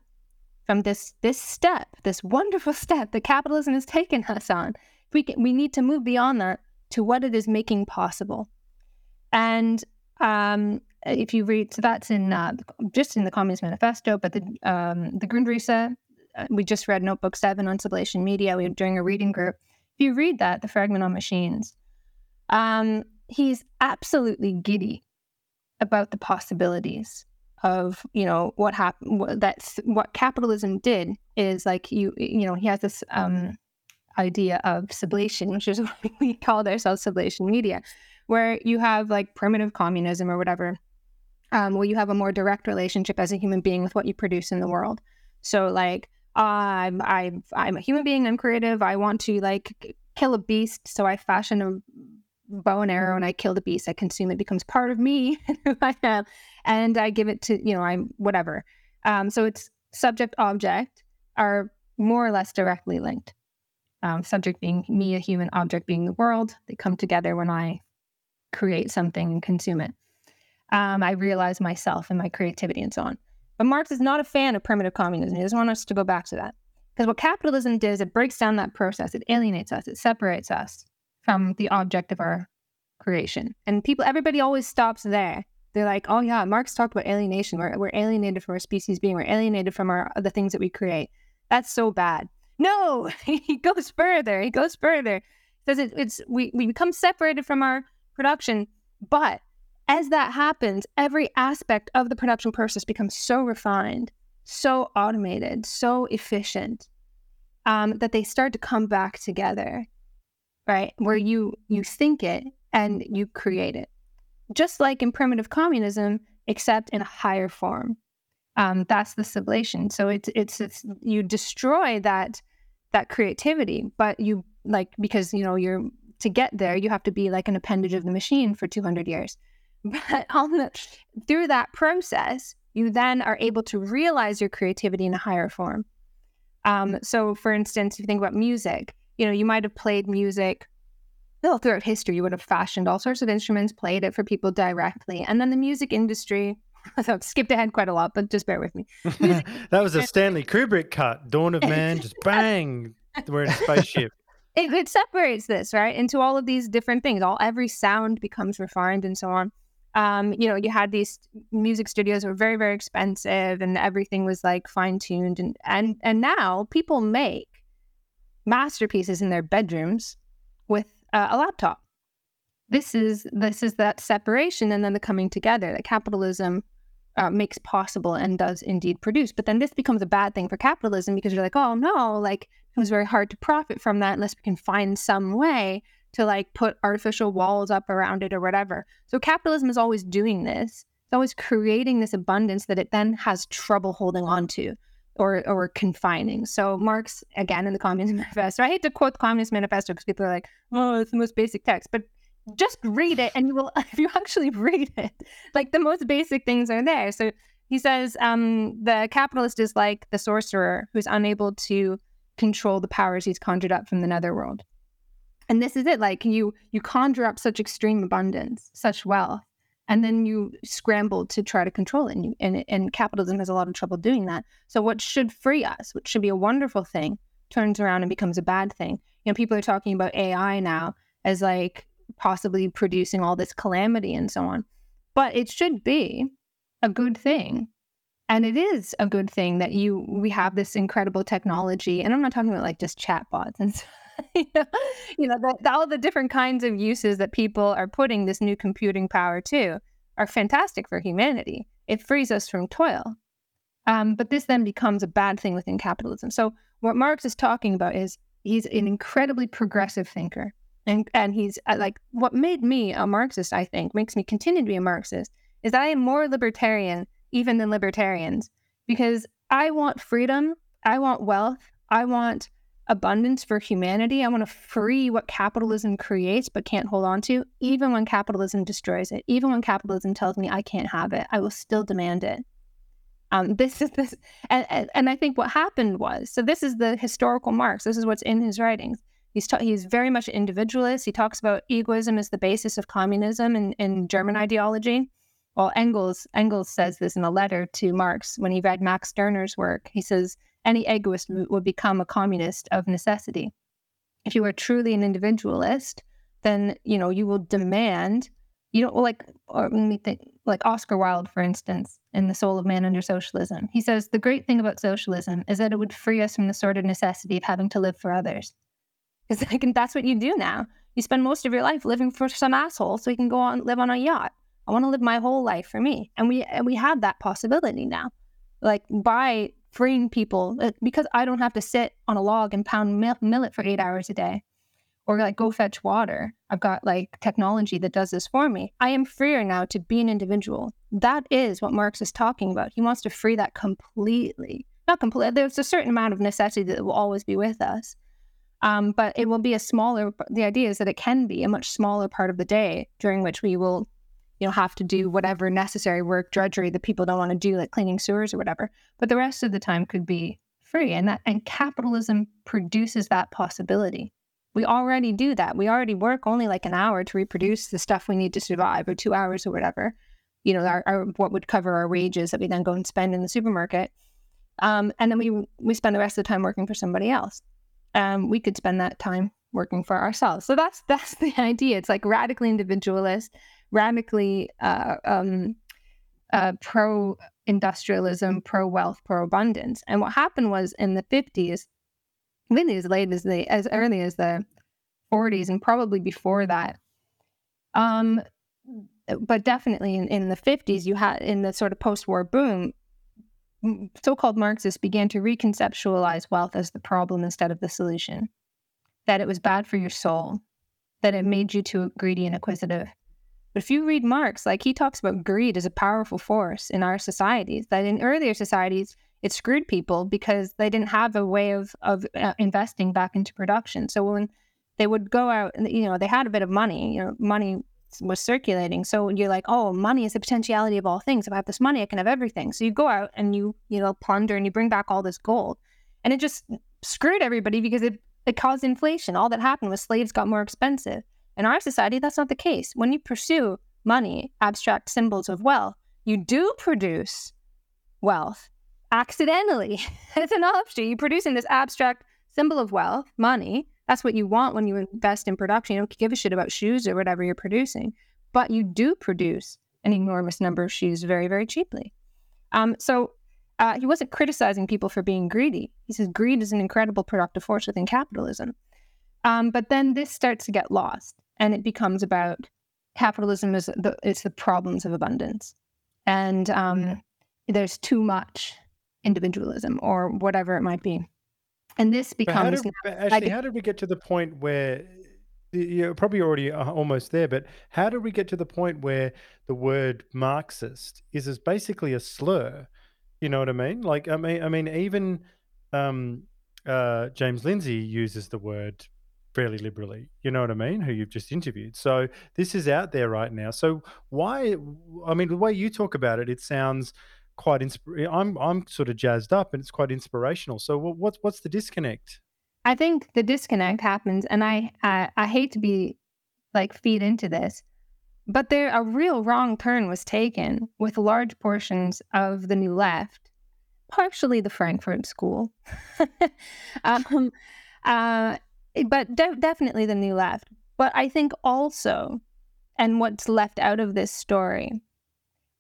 from this this step, this wonderful step that capitalism has taken us on. We can, we need to move beyond that to what it is making possible. And um, if you read, so that's in uh, just in the Communist Manifesto, but the um, the Grundrisse, uh, we just read Notebook Seven on sublation media. We were doing a reading group. If you read that, the fragment on machines, um, he's absolutely giddy about the possibilities of you know what happened. That's what capitalism did is like you you know he has this um, idea of sublation, which is what we called ourselves sublation media, where you have like primitive communism or whatever, um, where you have a more direct relationship as a human being with what you produce in the world. So like I'm I'm I'm a human being. I'm creative. I want to like kill a beast, so I fashion a bow and arrow and I kill the beast. I consume it. Becomes part of me and I give it to you know I'm whatever. Um, so it's subject object are more or less directly linked um, subject being me, a human object being the world. They come together when I create something and consume it. Um, I realize myself and my creativity and so on. But Marx is not a fan of primitive communism. He doesn't want us to go back to that. Because what capitalism does, it breaks down that process, it alienates us, it separates us from the object of our creation. And people, everybody always stops there. They're like, oh yeah, Marx talked about alienation. We're, we're alienated from our species being, we're alienated from our the things that we create. That's so bad. No, he goes further. He goes further. He says it, it's we, we become separated from our production, but as that happens, every aspect of the production process becomes so refined, so automated, so efficient um, that they start to come back together, right? Where you you think it and you create it, just like in primitive communism, except in a higher form. Um, that's the sublation. So it's, it's it's you destroy that that creativity but you like because you know you're to get there you have to be like an appendage of the machine for 200 years. But on the through that process you then are able to realize your creativity in a higher form. Um, so for instance if you think about music you know you might have played music well, throughout history you would have fashioned all sorts of instruments played it for people directly and then the music industry so I've skipped ahead quite a lot, but just bear with me. that was a Stanley Kubrick cut. Dawn of Man, just bang. We're in a spaceship. It, it, separates this right into all of these different things. All every sound becomes refined and so on. Um, you know, you had these music studios were very very expensive, and everything was like fine tuned, and and and now people make masterpieces in their bedrooms with uh, a laptop this is this is that separation and then the coming together that capitalism uh, makes possible and does indeed produce. But then this becomes a bad thing for capitalism because you're like, oh no, like it was very hard to profit from that unless we can find some way to like put artificial walls up around it or whatever. So capitalism is always doing this. It's always creating this abundance that it then has trouble holding on to or or confining. So Marx, again in the Communist Manifesto, I hate to quote the Communist Manifesto because people are like, oh, it's the most basic text, but just read it and you will if you actually read it like the most basic things are there. So he says um, the capitalist is like the sorcerer who's unable to control the powers he's conjured up from the netherworld. And this is it like you you conjure up such extreme abundance such wealth and then you scramble to try to control it and, you, and, and capitalism has a lot of trouble doing that. So what should free us which should be a wonderful thing turns around and becomes a bad thing. You know people are talking about ai now as like possibly producing all this calamity and so on. But it should be a good thing. And it is a good thing that you we have this incredible technology. And I'm not talking about like just chatbots and you know, you know the, the, all the different kinds of uses that people are putting this new computing power to are fantastic for humanity. it frees us from toil. Um, but this then becomes a bad thing within capitalism. So what Marx is talking about is he's an incredibly progressive thinker. And, and he's uh, like, what made me a Marxist, I think, makes me continue to be a Marxist, is that I am more libertarian even than libertarians because I want freedom, I want wealth, I want abundance for humanity. I want to free what capitalism creates but can't hold on to, even when capitalism destroys it, even when capitalism tells me I can't have it, I will still demand it. Um, this is this, and, and, and I think what happened was so. This is the historical Marx. This is what's in his writings. He's ta- he's very much an individualist. He talks about egoism as the basis of communism in, in German ideology. Well, Engels Engels says this in a letter to Marx when he read Max Stirner's work. He says any egoist would become a communist of necessity. If you are truly an individualist, then you know you will demand you know like or let me think like Oscar Wilde, for instance, in The Soul of Man Under Socialism. He says the great thing about socialism is that it would free us from the sort of necessity of having to live for others. Because that's what you do now. You spend most of your life living for some asshole so you can go on live on a yacht. I want to live my whole life for me, and we and we have that possibility now. Like by freeing people, uh, because I don't have to sit on a log and pound millet for eight hours a day or like go fetch water. I've got like technology that does this for me. I am freer now to be an individual. That is what Marx is talking about. He wants to free that completely. Not completely. There's a certain amount of necessity that will always be with us. Um, but it will be a smaller the idea is that it can be a much smaller part of the day during which we will you know have to do whatever necessary work drudgery that people don't want to do like cleaning sewers or whatever but the rest of the time could be free and that and capitalism produces that possibility we already do that. We already work only like an hour to reproduce the stuff we need to survive, or two hours or whatever. You know, our, our what would cover our wages that we then go and spend in the supermarket, um, and then we we spend the rest of the time working for somebody else. Um, we could spend that time working for ourselves. So that's that's the idea. It's like radically individualist, radically uh, um, uh, pro industrialism, pro wealth, pro abundance. And what happened was in the fifties really as late as the as early as the 40s and probably before that. Um, but definitely in, in the 50s, you had in the sort of post-war boom, so-called Marxists began to reconceptualize wealth as the problem instead of the solution. That it was bad for your soul, that it made you too greedy and acquisitive. But if you read Marx, like he talks about greed as a powerful force in our societies, that in earlier societies, it screwed people because they didn't have a way of of uh, investing back into production. So when they would go out, and you know, they had a bit of money. You know, money was circulating. So you're like, oh, money is the potentiality of all things. If I have this money, I can have everything. So you go out and you you know plunder and you bring back all this gold, and it just screwed everybody because it it caused inflation. All that happened was slaves got more expensive. In our society, that's not the case. When you pursue money, abstract symbols of wealth, you do produce wealth accidentally. it's an offshoot. You're producing this abstract symbol of wealth, money. That's what you want when you invest in production. You don't give a shit about shoes or whatever you're producing, but you do produce an enormous number of shoes very, very cheaply. Um, so uh, he wasn't criticizing people for being greedy. He says greed is an incredible productive force within capitalism. Um, but then this starts to get lost, and it becomes about capitalism is the it's the problems of abundance, and um, there's too much individualism or whatever it might be. And this becomes did, actually like, how did we get to the point where you're probably already uh, almost there, but how did we get to the point where the word Marxist is as basically a slur? You know what I mean? Like, I mean, I mean, even um, uh, James Lindsay uses the word fairly liberally. You know what I mean? Who you've just interviewed. So this is out there right now. So why? I mean, the way you talk about it, it sounds quite insp- I'm I'm sort of jazzed up and it's quite inspirational. So what's what's the disconnect? I think the disconnect happens, and I I, hate to be like feed into this, but there a real wrong turn was taken with large portions of the New Left, partially the Frankfurt School, um, uh, but de- definitely the New Left. But I think also, and what's left out of this story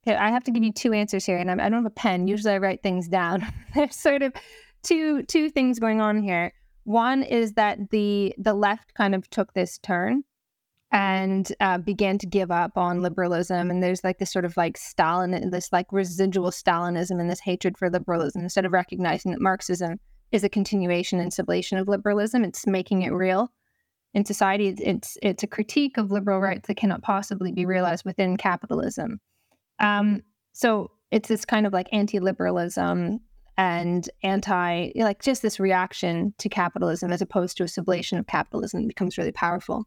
Okay, I have to give you two answers here, and I'm, I do not have a pen. Usually, I write things down. There's sort of two two things going on here. One is that the the left kind of took this turn, and uh, began to give up on liberalism. And there's like this sort of like Stalin, this like residual Stalinism and this hatred for liberalism instead of recognizing that Marxism is a continuation and sublation of liberalism. It's making it real in society. It's it's a critique of liberal rights that cannot possibly be realized within capitalism. Um, so it's this kind of like anti-liberalism and anti like just this reaction to capitalism as opposed to a sublation of capitalism becomes really powerful.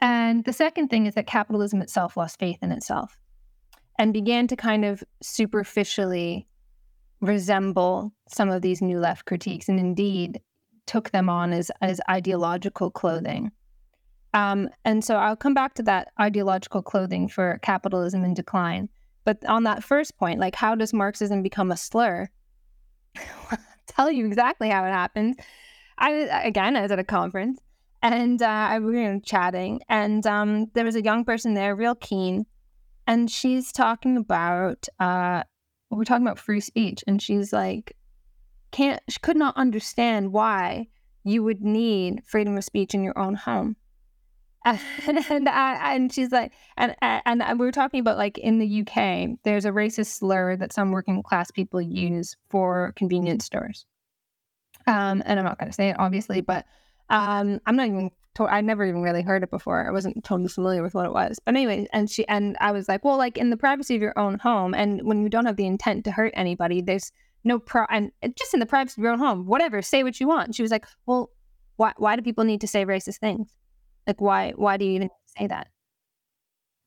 And the second thing is that capitalism itself lost faith in itself and began to kind of superficially resemble some of these new left critiques and indeed took them on as, as ideological clothing. Um, and so I'll come back to that ideological clothing for capitalism in decline. But on that first point, like how does Marxism become a slur? Tell you exactly how it happened. I again, I was at a conference and uh, we were chatting, and um, there was a young person there, real keen, and she's talking about uh, we're talking about free speech, and she's like, can't she could not understand why you would need freedom of speech in your own home. And, I, and she's like, and and we were talking about like in the UK, there's a racist slur that some working class people use for convenience stores. Um, and I'm not going to say it obviously, but um, I'm not even. To- I never even really heard it before. I wasn't totally familiar with what it was. But anyway, and she and I was like, well, like in the privacy of your own home, and when you don't have the intent to hurt anybody, there's no pro. And just in the privacy of your own home, whatever, say what you want. She was like, well, why why do people need to say racist things? Like why why do you even say that?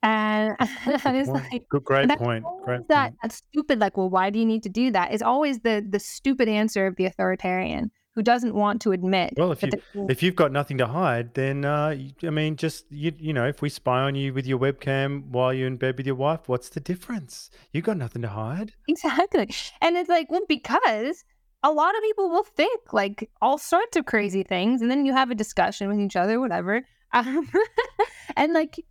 And I was like, Good, great point. Great that point. that's stupid. Like, well, why do you need to do that? Is always the the stupid answer of the authoritarian who doesn't want to admit. Well, if you if you've got nothing to hide, then uh, I mean, just you you know, if we spy on you with your webcam while you're in bed with your wife, what's the difference? You got nothing to hide. exactly, and it's like, well, because a lot of people will think like all sorts of crazy things, and then you have a discussion with each other, whatever, um, and like.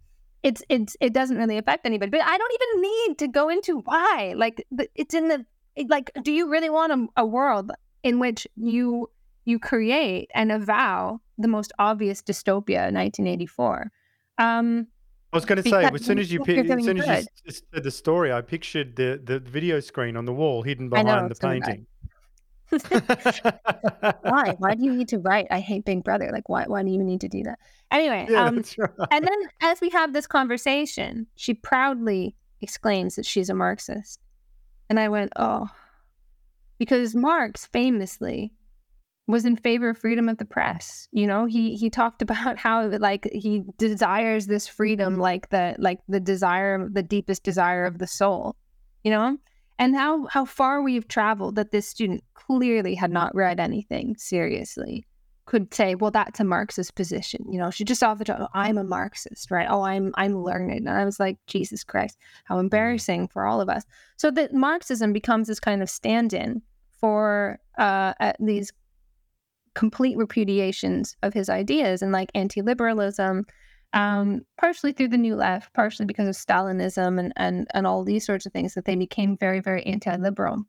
It's it's it doesn't really affect anybody, but I don't even need to go into why. Like it's in the it, like. Do you really want a, a world in which you you create and avow the most obvious dystopia in 1984. Um, I was going to say, as soon as you as soon as you good. s- s- said the story, I pictured the, the video screen on the wall hidden I know, behind the it's really bad. painting. why? Why do you need to write? I hate Big Brother. Like, why? Why do you need to do that? Anyway, Yeah, um, right. and then as we have this conversation, she proudly exclaims that she's a Marxist, and I went, oh, because Marx famously was in favor of freedom of the press. You know, he he talked about how like he desires this freedom like the like the desire the deepest desire of the soul. You know? And how how far we've traveled that this student clearly had not read anything seriously could say, well, that's a Marxist position. You know, she just off the top, "Oh, I'm a Marxist, right? Oh, I'm I'm learned. And I was like, Jesus Christ, how embarrassing for all of us. So that Marxism becomes this kind of stand-in for uh, uh, these complete repudiations of his ideas and like anti-liberalism um, partially through the new left partially because of stalinism and, and and all these sorts of things that they became very very anti-liberal.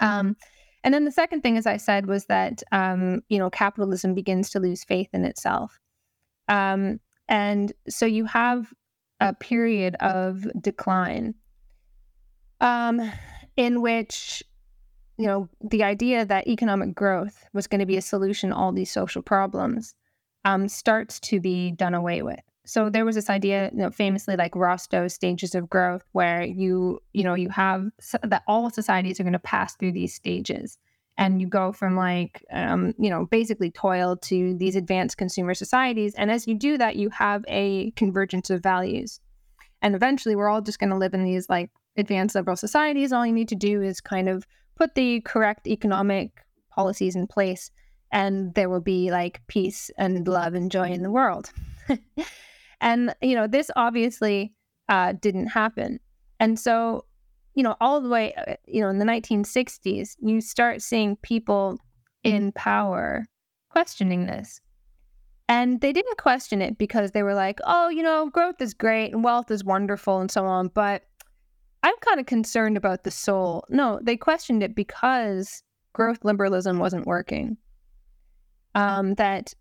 Um, and then the second thing as i said was that um, you know capitalism begins to lose faith in itself. Um, and so you have a period of decline um, in which you know, the idea that economic growth was going to be a solution to all these social problems um, starts to be done away with. So there was this idea, you know, famously like Rostow's stages of growth, where you, you know, you have s- that all societies are going to pass through these stages, and you go from like, um, you know, basically toil to these advanced consumer societies, and as you do that, you have a convergence of values, and eventually we're all just going to live in these like advanced liberal societies. All you need to do is kind of put the correct economic policies in place and there will be like peace and love and joy in the world and you know this obviously uh, didn't happen and so you know all the way uh, you know in the 1960s you start seeing people in power questioning this and they didn't question it because they were like oh you know growth is great and wealth is wonderful and so on but I'm kind of concerned about the soul. No, they questioned it because growth liberalism wasn't working. Um, that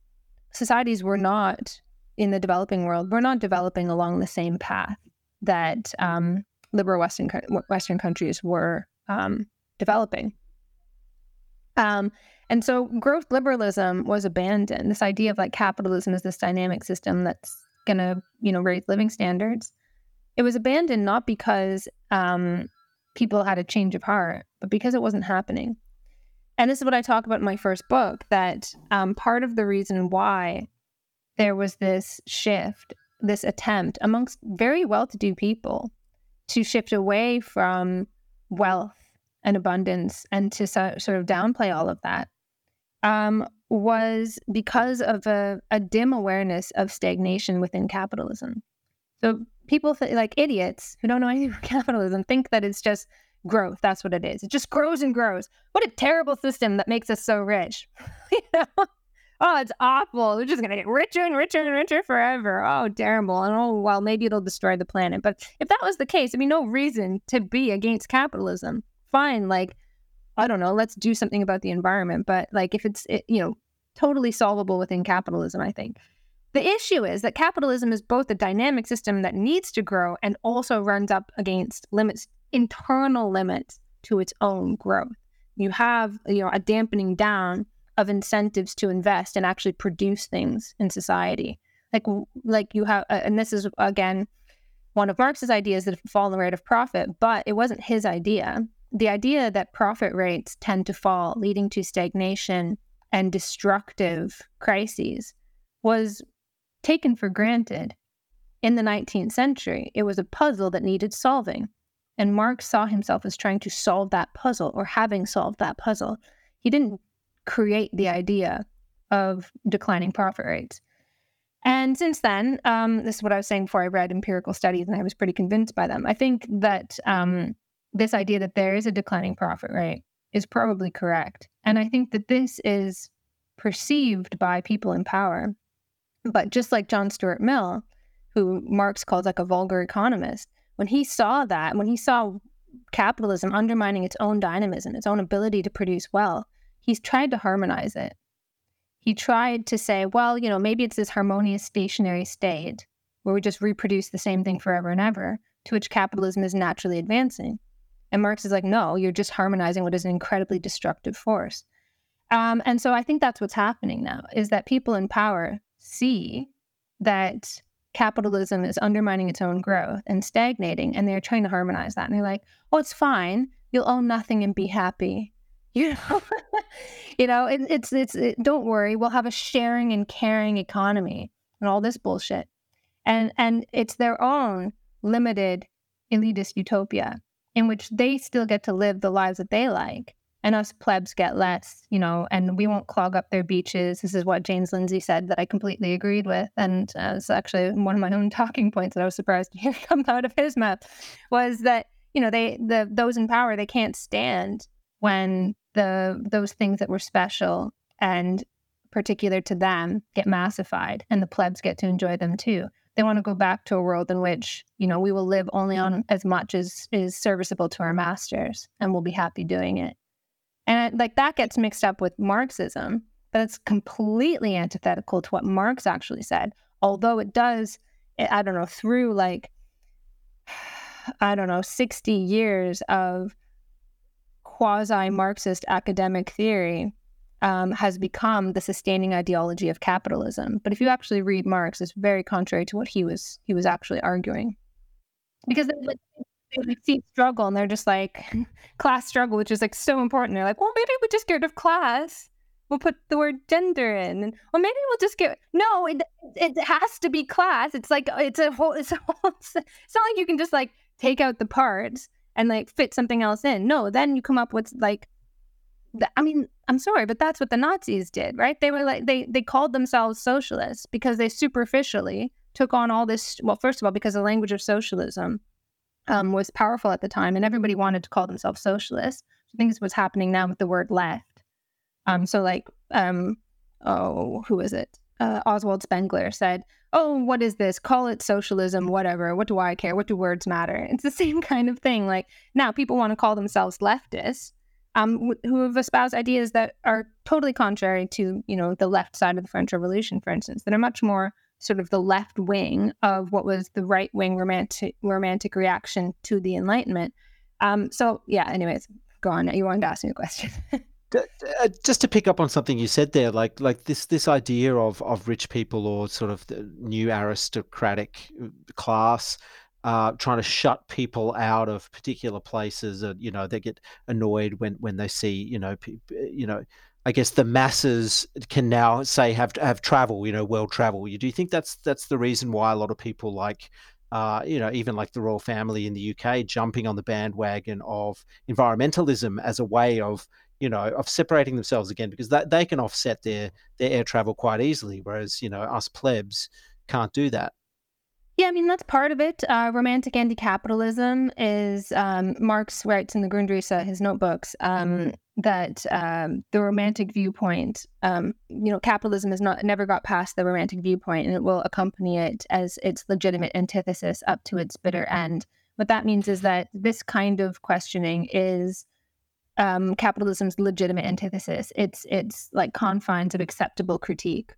societies were not in the developing world, we're not developing along the same path that um, liberal Western Western countries were um, developing. Um, and so growth liberalism was abandoned. This idea of like capitalism as this dynamic system that's going to, you know, raise living standards. It was abandoned not because um, people had a change of heart, but because it wasn't happening. And this is what I talk about in my first book that um, part of the reason why there was this shift, this attempt amongst very well to do people to shift away from wealth and abundance and to so, sort of downplay all of that um, was because of a, a, dim awareness of stagnation within capitalism. So people th- like idiots who don't know anything about capitalism think that it's just growth. That's what it is. It just grows and grows. What a terrible system that makes us so rich. you know? Oh, it's awful. We're just gonna get richer and richer and richer forever. Oh, terrible. And oh, well, maybe it'll destroy the planet. But if that was the case, I mean, no reason to be against capitalism. Fine, like I don't know, let's do something about the environment. But like if it's, it, you know, totally solvable within capitalism, I think. The issue is that capitalism is both a dynamic system that needs to grow and also runs up against limits, internal limits to its own growth. You have, you know, a dampening down of incentives to invest and actually produce things in society. Like, like you have, uh, and this is again one of Marx's ideas that fall in the rate of profit, but it wasn't his idea the idea that profit rates tend to fall, leading to stagnation and destructive crises, was taken for granted. In the 19th century, it was a puzzle that needed solving. And Marx saw himself as trying to solve that puzzle or having solved that puzzle. He didn't create the idea of declining profit rates. And since then, um, this is what I was saying before I read empirical studies, and I was pretty convinced by them. I think that um, this idea that there is a declining profit rate is probably correct. And I think that this is perceived by people in power. But just like John Stuart Mill, who Marx calls like a vulgar economist, when he saw that, when he saw capitalism undermining its own dynamism, its own ability to produce wealth, he's tried to harmonize it. He tried to say, well, you know, maybe it's this harmonious stationary state where we just reproduce the same thing forever and ever, to which capitalism is naturally advancing. And Marx is like, no, you're just harmonizing what is an incredibly destructive force. Um, and so I think that's what's happening now is that people in power see that capitalism is undermining its own growth and stagnating, and they're trying to harmonize that. And they're like, oh, it's fine. You'll own nothing and be happy. You know, you know, it, it's it's it, don't worry. We'll have a sharing and caring economy and all this bullshit, and and it's their own limited elitist utopia in which they still get to live the lives that they like and us plebs get less, you know, and we won't clog up their beaches. This is what James Lindsay said that I completely agreed with. And uh, it's actually one of my own talking points that I was surprised to hear come out of his mouth was that, you know, they, the, those in power, they can't stand when the, those things that were special and particular to them get massified and the plebs get to enjoy them too they want to go back to a world in which you know we will live only on as much as is serviceable to our masters and we'll be happy doing it and like that gets mixed up with marxism but it's completely antithetical to what marx actually said although it does i don't know through like i don't know 60 years of quasi marxist academic theory um, has become the sustaining ideology of capitalism. But if you actually read Marx, it's very contrary to what he was he was actually arguing, because they, they see struggle and they're just like class struggle, which is like so important. They're like, well, maybe we just get rid of class. We'll put the word gender in, and well, maybe we'll just get no. It it has to be class. It's like it's a whole. It's a whole. It's not like you can just like take out the parts and like fit something else in. No, then you come up with like I mean, I'm sorry, but that's what the Nazis did, right? They were like they they called themselves socialists because they superficially took on all this. Well, first of all, because the language of socialism um, was powerful at the time, and everybody wanted to call themselves socialists. I think is what's happening now with the word left. Um, so like, um, oh, who is it? Uh, Oswald Spengler said, "Oh, what is this? Call it socialism, whatever. What do I care? What do words matter?" It's the same kind of thing. Like now, people want to call themselves leftists um, who have espoused ideas that are totally contrary to, you know, the left side of the French Revolution, for instance, that are much more sort of the left wing of what was the right wing romantic romantic reaction to the Enlightenment. Um, so yeah. Anyways, go on. You wanted to ask me a question. Uh, just to pick up on something you said there, like like this this idea of of rich people or sort of the new aristocratic uh, class uh, trying to shut people out of particular places, and you know they get annoyed when when they see you know pe- you know I guess the masses can now say have have travel, you know, world travel. You do you think that's that's the reason why a lot of people like, uh, you know, even like the royal family in the UK jumping on the bandwagon of environmentalism as a way of you know of separating themselves again because that they can offset their their air travel quite easily, whereas you know us plebs can't do that. Yeah, I mean that's part of it. Uh, romantic anti-capitalism is um, Marx writes in the Grundrisse, his notebooks, um, that um, the romantic viewpoint, um, you know, capitalism has not never got past the romantic viewpoint, and it will accompany it as its legitimate antithesis up to its bitter end. What that means is that this kind of questioning is um, capitalism's legitimate antithesis. It's it's like confines of acceptable critique.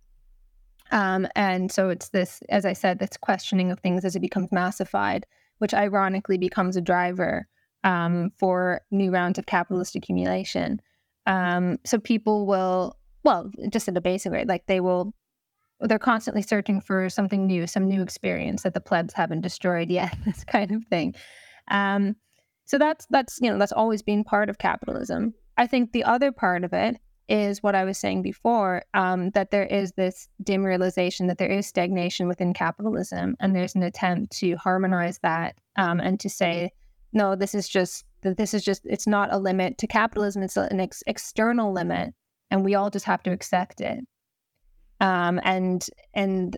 Um, and so it's this, as I said, this questioning of things as it becomes massified, which ironically becomes a driver um, for new rounds of capitalist accumulation. Um, so people will, well, just in a basic way, like they will, they're constantly searching for something new, some new experience that the plebs haven't destroyed yet, this kind of thing. Um, so that's that's you know that's always been part of capitalism. I think the other part of it is what I was saying before um, that there is this dim realization that there is stagnation within capitalism, and there's an attempt to harmonize that um, and to say, no, this is just that this is just it's not a limit to capitalism; it's an ex- external limit, and we all just have to accept it. Um, and and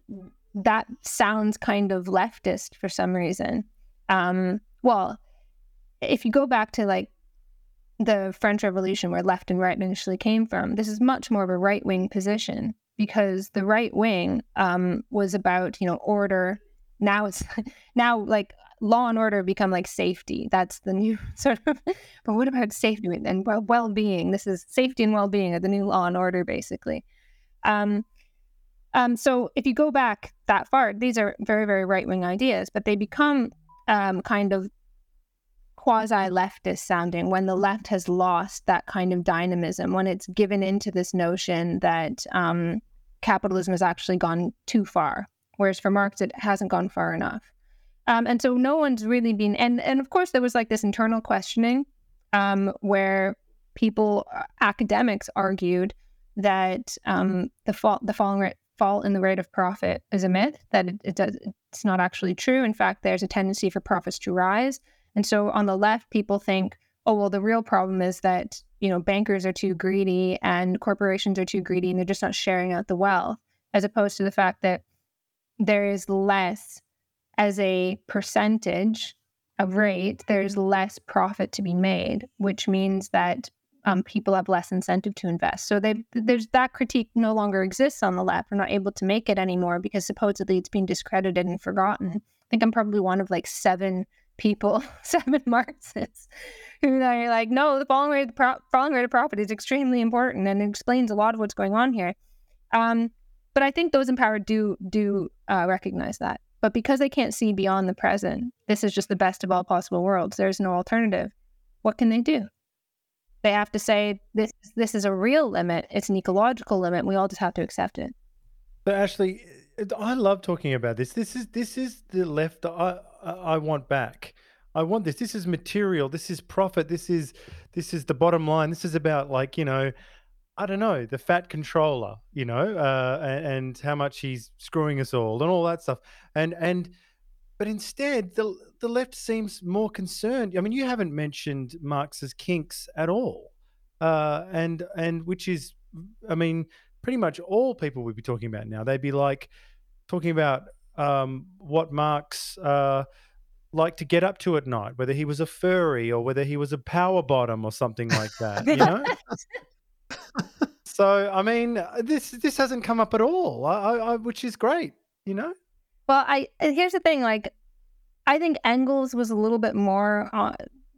that sounds kind of leftist for some reason. Um, well, if you go back to like the French Revolution, where left and right initially came from, this is much more of a right wing position because the right wing um, was about you know order. Now it's now like law and order become like safety. That's the new sort of. but what about safety and well being? This is safety and well being are the new law and order basically. Um, um, so if you go back that far, these are very very right wing ideas, but they become um, kind of quasi leftist sounding when the left has lost that kind of dynamism, when it's given into this notion that um, capitalism has actually gone too far, whereas for Marx, it hasn't gone far enough. Um, and so no one's really been, and, and of course, there was like this internal questioning um, where people, uh, academics argued that um, the fall, the falling rate, fall in the rate of profit is a myth, that it, it does, it's not actually true. In fact, there's a tendency for profits to rise. And so on the left, people think, oh, well, the real problem is that, you know, bankers are too greedy and corporations are too greedy and they're just not sharing out the wealth, as opposed to the fact that there is less as a percentage of rate, there's less profit to be made, which means that um, people have less incentive to invest. So they, there's that critique no longer exists on the left. We're not able to make it anymore because supposedly it's being discredited and forgotten. I think I'm probably one of like seven people, seven Marxists, who are like, no, the falling rate, of pro- falling rate of profit is extremely important and explains a lot of what's going on here. Um, but I think those empowered do do uh, recognize that. But because they can't see beyond the present, this is just the best of all possible worlds. There's no alternative. What can they do? They have to say this this is a real limit. It's an ecological limit. We all just have to accept it. But Ashley, I love talking about this. This is this is the left I I want back. I want this. This is material. This is profit. This is this is the bottom line. This is about like you know, I don't know the fat controller, you know, uh, and, how much he's screwing us all and all that stuff. And and but instead the the left seems more concerned. I mean, you haven't mentioned Marx's kinks at all, uh, and and which is, I mean, pretty much all people would be talking about now. They'd be like talking about um, what Marx uh, liked to get up to at night, whether he was a furry or whether he was a power bottom or something like that. You know. so I mean, this this hasn't come up at all, I, I, which is great. You know. Well, I here's the thing. Like, I think Engels was a little bit more uh,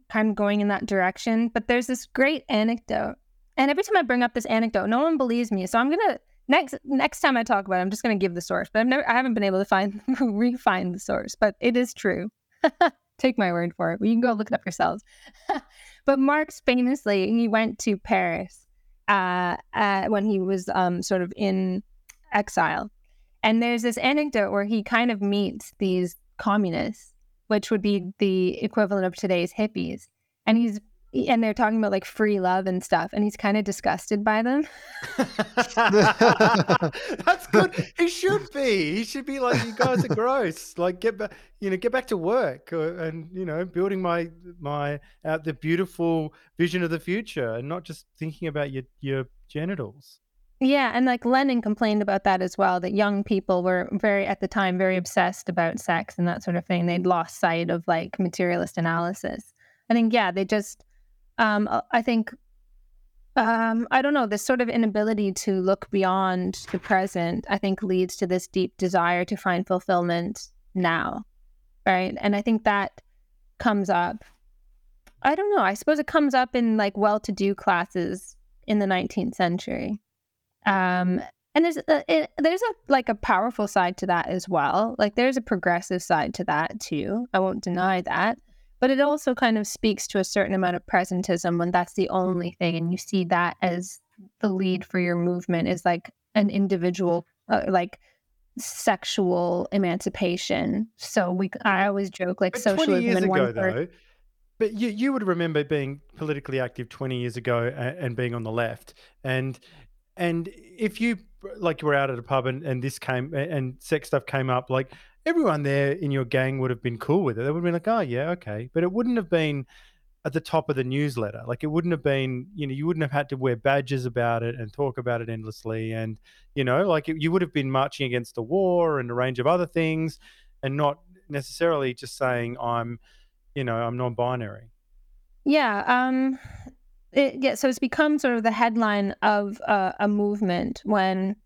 kind of going in that direction, but there's this great anecdote, and every time I bring up this anecdote, no one believes me. So I'm gonna next next time I talk about it, I'm just going to give the source, but I've never I haven't been able to find refine the source, but it is true. Take my word for it. You can go look it up yourselves. but Marx famously he went to Paris uh, uh, when he was um, sort of in exile, and there's this anecdote where he kind of meets these communists, which would be the equivalent of today's hippies, and he's and they're talking about like free love and stuff and he's kind of disgusted by them. That's good. He should be. He should be like you guys are gross. Like get back you know get back to work uh, and you know building my my uh, the beautiful vision of the future and not just thinking about your your genitals. Yeah and like lenin complained about that as well that young people were very at the time very obsessed about sex and that sort of thing. They'd lost sight of like materialist analysis. I think yeah they just um, uh, I think um, I don't know, this sort of inability to look beyond the present, I think leads to this deep desire to find fulfillment now. Right. And I think that comes up. I don't know. I suppose it comes up in like well to do classes in the 19th century. Um, and there's a, it, there's a like a powerful side to that as well. Like there's a progressive side to that too. I won't deny that. But it also kind of speaks to a certain amount of presentism when that's the only thing. And you see that as the lead for your movement is like an individual, uh, like sexual emancipation. So we, I always joke like but socialism years in ago, one though, but you, you would remember being politically active 20 years ago and, and being on the left. And and if you like you were out at a pub and, and this came and sex stuff came up, like everyone there in your gang would have been cool with it. They would have been like, oh, yeah, okay. But it wouldn't have been at the top of the newsletter. Like it wouldn't have been, you know, you wouldn't have had to wear badges about it and talk about it endlessly. And, you know, like it, you would have been marching against the war and a range of other things and not necessarily just saying, I'm, you know, I'm non binary. Yeah. Um, it, yeah. So it's become sort of the headline of uh, a movement when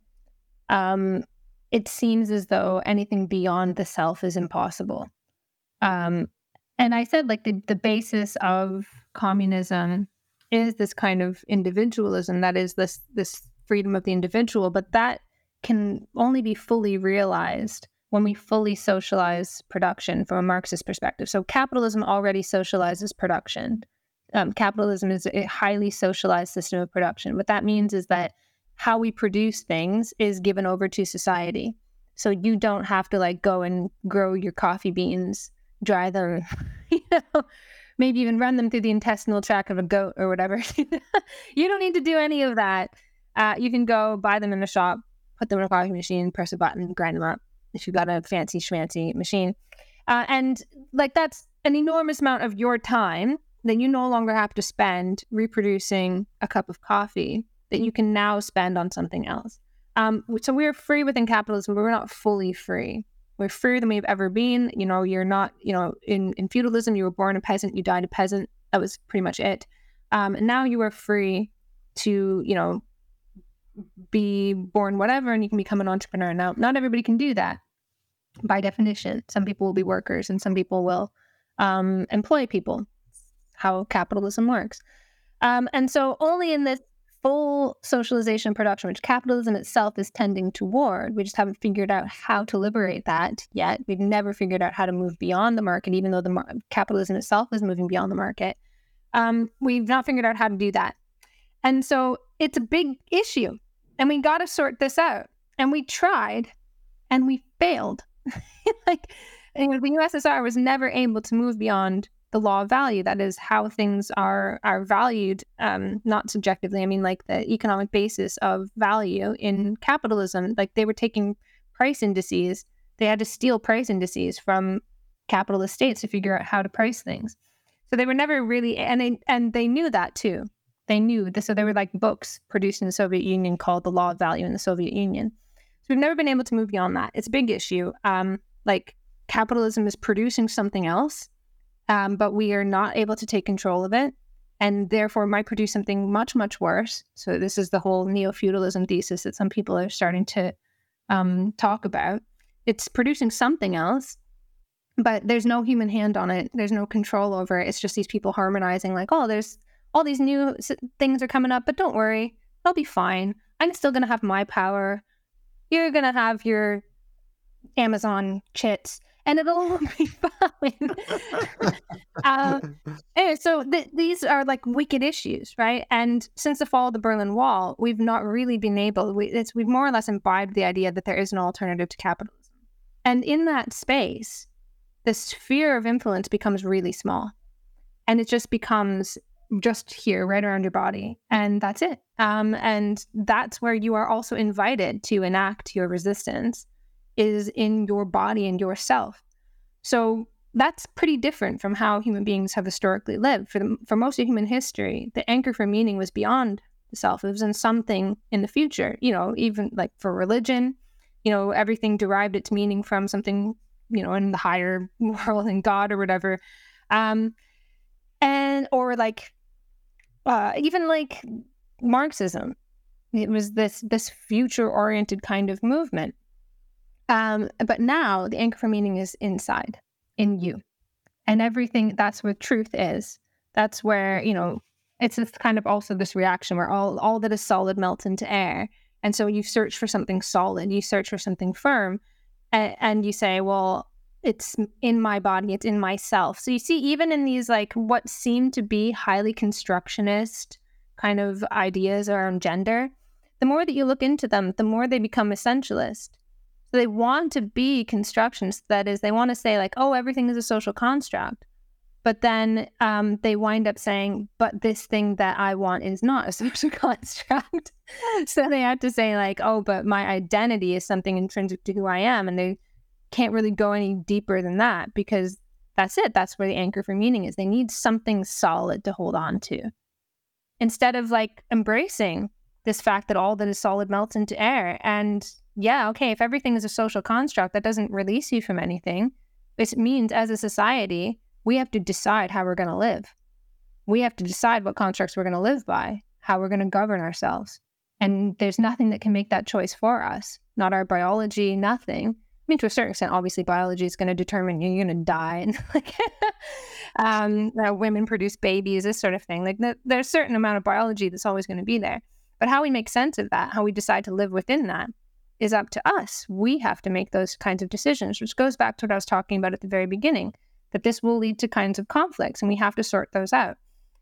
um, it seems as though anything beyond the self is impossible. Um, and I said, like, the, the basis of communism is this kind of individualism that is this this freedom of the individual but that can only be fully realized when we fully socialize production from a marxist perspective. So capitalism already socializes production. Um, capitalism is a highly socialized system of production. What that means is that how we produce things is given over to society. So you don't have to like go and grow your coffee beans, dry them, you know, maybe even run them through the intestinal tract of a goat or whatever. you don't need to do any of that. Uh, you can go buy them in a shop, put them in a coffee machine, press a button, grind them up if you've got a fancy schmancy machine. Uh, and like that's an enormous amount of your time that you no longer have to spend reproducing a cup of coffee that you can now spend on something else. Um, so we're free within capitalism, but we're not fully free. We're freer than we've ever been. You know, you're not, you know, in, in feudalism, you were born a peasant, you died a peasant. That was pretty much it. Um, and now you are free to, you know, be born whatever and you can become an entrepreneur. Now, not everybody can do that by definition. Some people will be workers and some people will um, employ people. How capitalism works. Um, and so, only in this full socialization production, which capitalism itself is tending toward. We just haven't figured out how to liberate that yet. We've never figured out how to move beyond the market, even though the mar- capitalism itself is moving beyond the market. Um, we've not figured out how to do that. And so it's a big issue. And we got to sort this out. And we tried and we failed. like, the USSR was never able to move beyond the law of value. That is how things are are valued, um, not subjectively. I mean, like the economic basis of value in capitalism. Like they were taking price indices. They had to steal price indices from capitalist states to figure out how to price things. So they were never really, and they and they knew that too. They knew this. So they were like books produced in the Soviet Union called The Law of Value in the Soviet Union. So we've never been able to move beyond that. It's a big issue. Um, like capitalism is producing something else um, but we are not able to take control of it and therefore might produce something much, much worse. So, this is the whole neo feudalism thesis that some people are starting to um, talk about. It's producing something else, but there's no human hand on it. There's no control over it. It's just these people harmonizing, like, oh, there's all these new things are coming up, but don't worry, I'll be fine. I'm still going to have my power. You're going to have your Amazon chits, and it'll all be fine. uh, anyway, so th- these are like wicked issues, right? And since the fall of the Berlin Wall, we've not really been able. We, it's we've more or less imbibed the idea that there is an alternative to capitalism, and in that space, the sphere of influence becomes really small, and it just becomes just here, right around your body, and that's it. Um, and that's where you are also invited to enact your resistance is in your body and yourself. So that's pretty different from how human beings have historically lived. For the, for most of human history, the anchor for meaning was beyond the self. It was in something in the future. You know, even like for religion, you know, everything derived its meaning from something, you know, in the higher world and God or whatever. Um, and or like uh, even like Marxism. It was this this future oriented kind of movement. Um, but now the anchor for meaning is inside, in you. And everything that's where truth is. That's where, you know, it's this kind of also this reaction where all, all that is solid melts into air. And so you search for something solid, you search for something firm, and, and you say, well, it's in my body, it's in myself. So you see, even in these like what seem to be highly constructionist kind of ideas around gender, the more that you look into them, the more they become essentialist. So they want to be constructionists. That is, they want to say, like, oh, everything is a social construct. But then um, they wind up saying, but this thing that I want is not a social construct. so they have to say, like, oh, but my identity is something intrinsic to who I am. And they can't really go any deeper than that because that's it. That's where the anchor for meaning is. They need something solid to hold on to instead of like embracing this fact that all that is solid melts into air. And yeah, okay, if everything is a social construct, that doesn't release you from anything. It means as a society, we have to decide how we're going to live. We have to decide what constructs we're going to live by, how we're going to govern ourselves. And there's nothing that can make that choice for us, not our biology, nothing. I mean, to a certain extent, obviously, biology is going to determine you're going to die, and like um, women produce babies, this sort of thing. Like, there's a certain amount of biology that's always going to be there. But how we make sense of that, how we decide to live within that, is up to us. We have to make those kinds of decisions, which goes back to what I was talking about at the very beginning. That this will lead to kinds of conflicts, and we have to sort those out.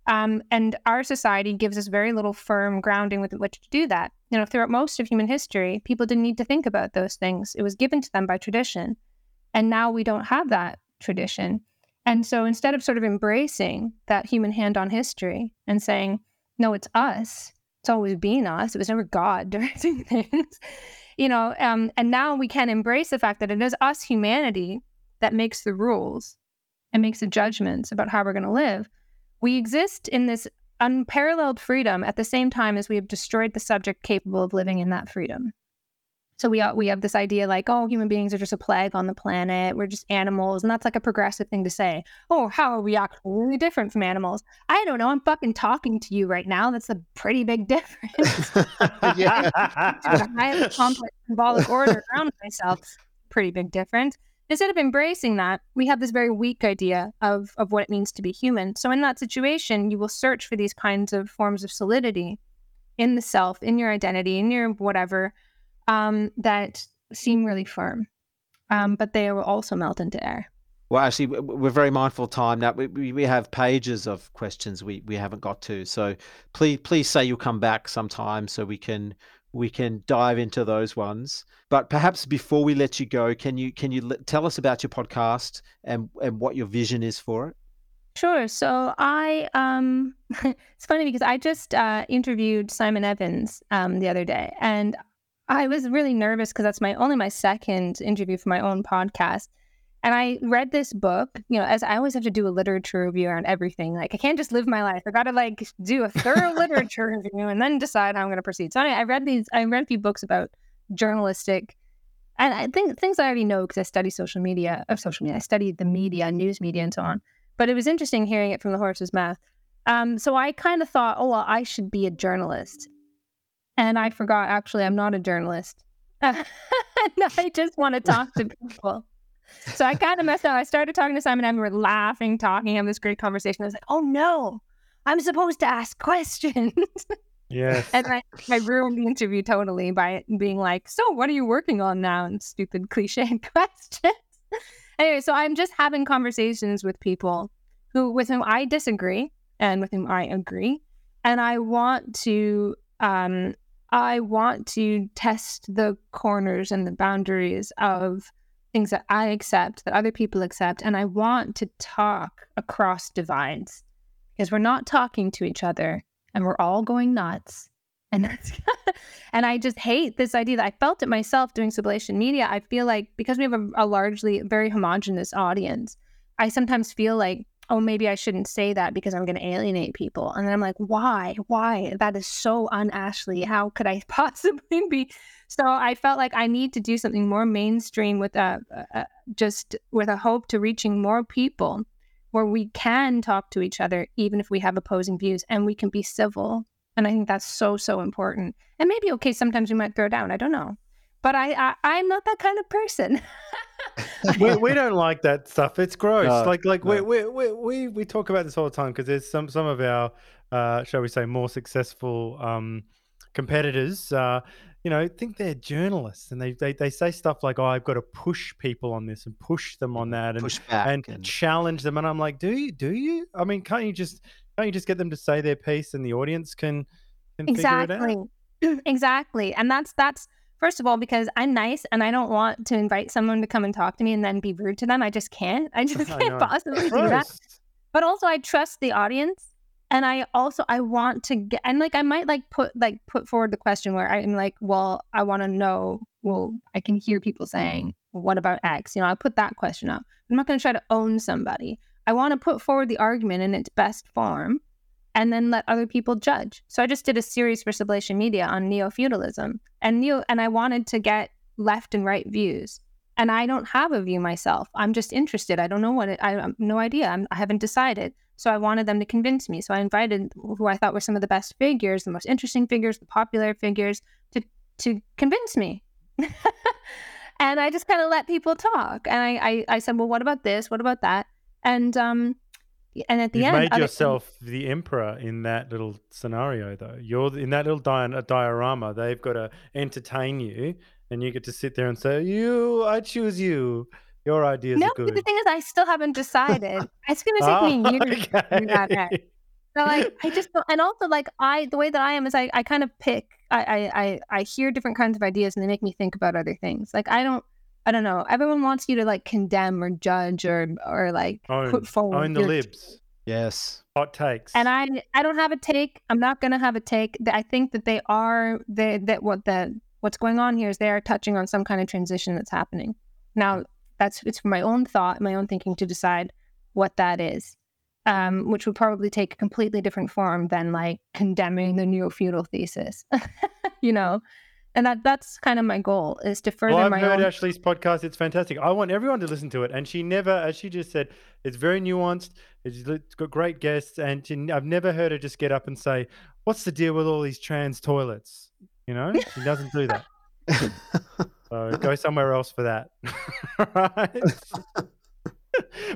Um, and our society gives us very little firm grounding with which to do that. You know, throughout most of human history, people didn't need to think about those things. It was given to them by tradition. And now we don't have that tradition. And so instead of sort of embracing that human hand on history and saying, no, it's us, it's always been us, it was never God directing things, you know, um, and now we can embrace the fact that it is us, humanity, that makes the rules and makes the judgments about how we're going to live we exist in this unparalleled freedom at the same time as we have destroyed the subject capable of living in that freedom. So we we have this idea like, oh, human beings are just a plague on the planet. We're just animals, and that's like a progressive thing to say. Oh, how are we actually different from animals? I don't know. I'm fucking talking to you right now. That's a pretty big difference. yeah, I have a complex symbolic order around myself. Pretty big difference instead of embracing that, we have this very weak idea of, of what it means to be human. So, in that situation, you will search for these kinds of forms of solidity in the self, in your identity, in your whatever, um, that seem really firm, um, but they will also melt into air. Well, actually, we're very mindful of time now. We, we have pages of questions we, we haven't got to. So please please say you'll come back sometime so we can we can dive into those ones. But perhaps before we let you go, can you can you tell us about your podcast and and what your vision is for it? Sure. So I um, it's funny because I just uh, interviewed Simon Evans um, the other day, and I was really nervous because that's my only my second interview for my own podcast. And I read this book, you know, as I always have to do a literature review on everything. Like I can't just live my life. I got to like do a thorough literature review and then decide how I'm going to proceed. So anyway, I read these. I read a few books about journalistic, and I think things I already know because I study social media. Of social media, I studied the media, news media, and so on. But it was interesting hearing it from the horse's mouth. Um, so I kind of thought, oh well, I should be a journalist, and I forgot. Actually, I'm not a journalist. I just want to talk to people. So I kind of messed up. I started talking to Simon and we were laughing, talking, having this great conversation. I was like, oh no, I'm supposed to ask questions. Yes. and I, I ruined the interview totally by being like, "So, what are you working on now?" and stupid cliche questions. anyway, so I'm just having conversations with people who with whom I disagree and with whom I agree, and I want to um I want to test the corners and the boundaries of things that I accept, that other people accept, and I want to talk across divides because we're not talking to each other and we're all going nuts. And that's and I just hate this idea that I felt it myself doing sublation media. I feel like because we have a, a largely very homogenous audience, I sometimes feel like, oh, maybe I shouldn't say that because I'm going to alienate people. And then I'm like, why? Why? That is so un-Ashley. How could I possibly be? So I felt like I need to do something more mainstream with a, a just with a hope to reaching more people where we can talk to each other even if we have opposing views and we can be civil and i think that's so so important and maybe okay sometimes we might throw down i don't know but i, I i'm not that kind of person we, we don't like that stuff. It's gross. No, like like no. we, we we we we talk about this all the time because there's some some of our uh, shall we say more successful um, competitors. Uh, you know, think they're journalists and they, they they say stuff like, "Oh, I've got to push people on this and push them on that and Push back and, and, challenge them." And I'm like, "Do you? Do you? I mean, can't you just can't you just get them to say their piece and the audience can can figure it exactly exactly and that's that's first of all because i'm nice and i don't want to invite someone to come and talk to me and then be rude to them i just can't i just can't possibly do that but also I trust the audience and I also I want to get and like I might like put like put forward the question where I'm like, well, I want to know, well, I can hear people saying, what about X? You know, I put that question up. I'm not going to try to own somebody. I want to put forward the argument in its best form and then let other people judge. So I just did a series for Sublation Media on neo-feudalism and neo and I wanted to get left and right views. And I don't have a view myself. I'm just interested. I don't know what it. I have no idea. I'm, I haven't decided. So I wanted them to convince me. So I invited who I thought were some of the best figures, the most interesting figures, the popular figures, to to convince me. and I just kind of let people talk. And I, I I said, well, what about this? What about that? And um, and at the You've end, made yourself the emperor in that little scenario, though. You're in that little di- uh, diorama. They've got to entertain you, and you get to sit there and say, "You, I choose you. Your ideas no, are but good." the thing is, I still haven't decided. It's going to take me ah, years to figure that okay. So like I just don't, and also like I the way that I am is I, I kind of pick I, I I I hear different kinds of ideas and they make me think about other things. Like I don't I don't know. Everyone wants you to like condemn or judge or or like Own, put forward own the your- libs. yes. Hot takes. And I I don't have a take. I'm not gonna have a take. I think that they are they that what the what's going on here is they are touching on some kind of transition that's happening. Now that's it's my own thought, my own thinking to decide what that is. Um, which would probably take a completely different form than like condemning the neo feudal thesis. you know? And that that's kind of my goal is to further well, I've my heard own Ashley's podcast. It's fantastic. I want everyone to listen to it. And she never, as she just said, it's very nuanced. It's it's got great guests. And she, I've never heard her just get up and say, What's the deal with all these trans toilets? You know, she doesn't do that. So go somewhere else for that. right?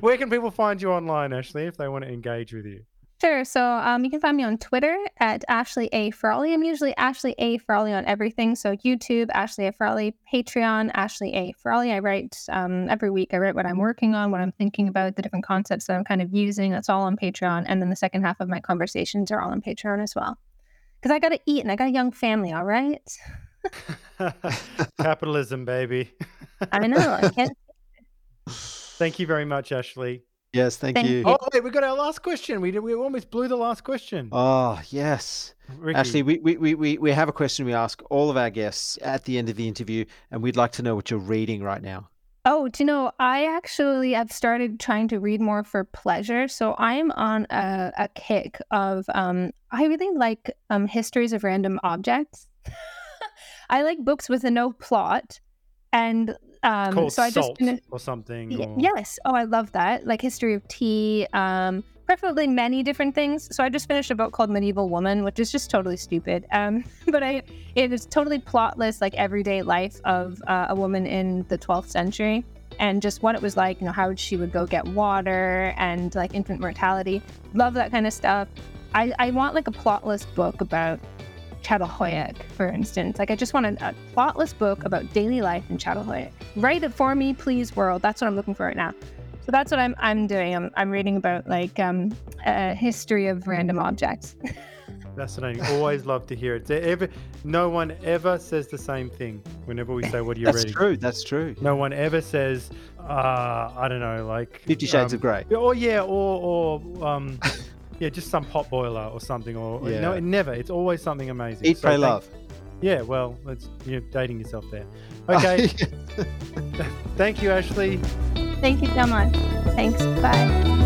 Where can people find you online, Ashley, if they want to engage with you? Sure. So um, you can find me on Twitter at Ashley A. Frawley. I'm usually Ashley A. Frawley on everything. So YouTube, Ashley A. Frawley, Patreon, Ashley A. Frawley. I write um, every week. I write what I'm working on, what I'm thinking about, the different concepts that I'm kind of using. That's all on Patreon. And then the second half of my conversations are all on Patreon as well. Because I got to eat and I got a young family, all right? Capitalism, baby. I know. I can't. Thank you very much, Ashley. Yes, thank, Thank you. you. Oh, wait, we got our last question. We did, we almost blew the last question. Oh, yes. Ricky. Ashley, we, we, we, we we have a question we ask all of our guests at the end of the interview, and we'd like to know what you're reading right now. Oh, do you know, I actually have started trying to read more for pleasure. So I'm on a, a kick of, um, I really like um, histories of random objects. I like books with a no plot. And um, called so I just salt or something. Y- or- yes. Oh, I love that. Like history of tea, um, preferably many different things. So I just finished a book called Medieval Woman, which is just totally stupid. Um, but I, it is totally plotless, like everyday life of uh, a woman in the 12th century and just what it was like, you know, how she would go get water and like infant mortality. Love that kind of stuff. I, I want like a plotless book about Çatalhöyük, for instance. Like I just want a, a plotless book about daily life in Çatalhöyük. Write it for me, please, world. That's what I'm looking for right now. So that's what I'm I'm doing. I'm I'm reading about like um, a history of random objects. Fascinating. Always love to hear it. Ever, no one ever says the same thing whenever we say, "What are you That's reading?" That's true. That's true. No one ever says, uh, "I don't know," like Fifty Shades um, of Grey. Or yeah, or or um, yeah, just some pot boiler or something. Or or- no, Yeah. it never. It's always something amazing. Eat, So pray, thank- love. Yeah, well, it's you're dating yourself there. Oh, okay, thank you, Ashley. Thank you so much. Thanks. Bye.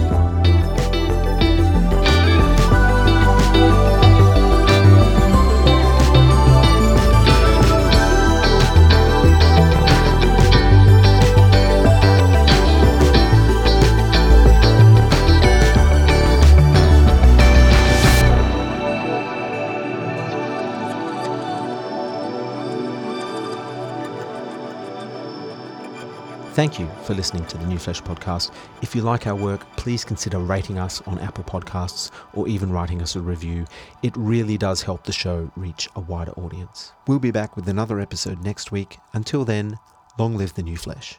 Thank you for listening to the New Flesh podcast. If you like our work, please consider rating us on Apple Podcasts or even writing us a review. It really does help the show reach a wider audience. We'll be back with another episode next week. Until then, long live the New Flesh.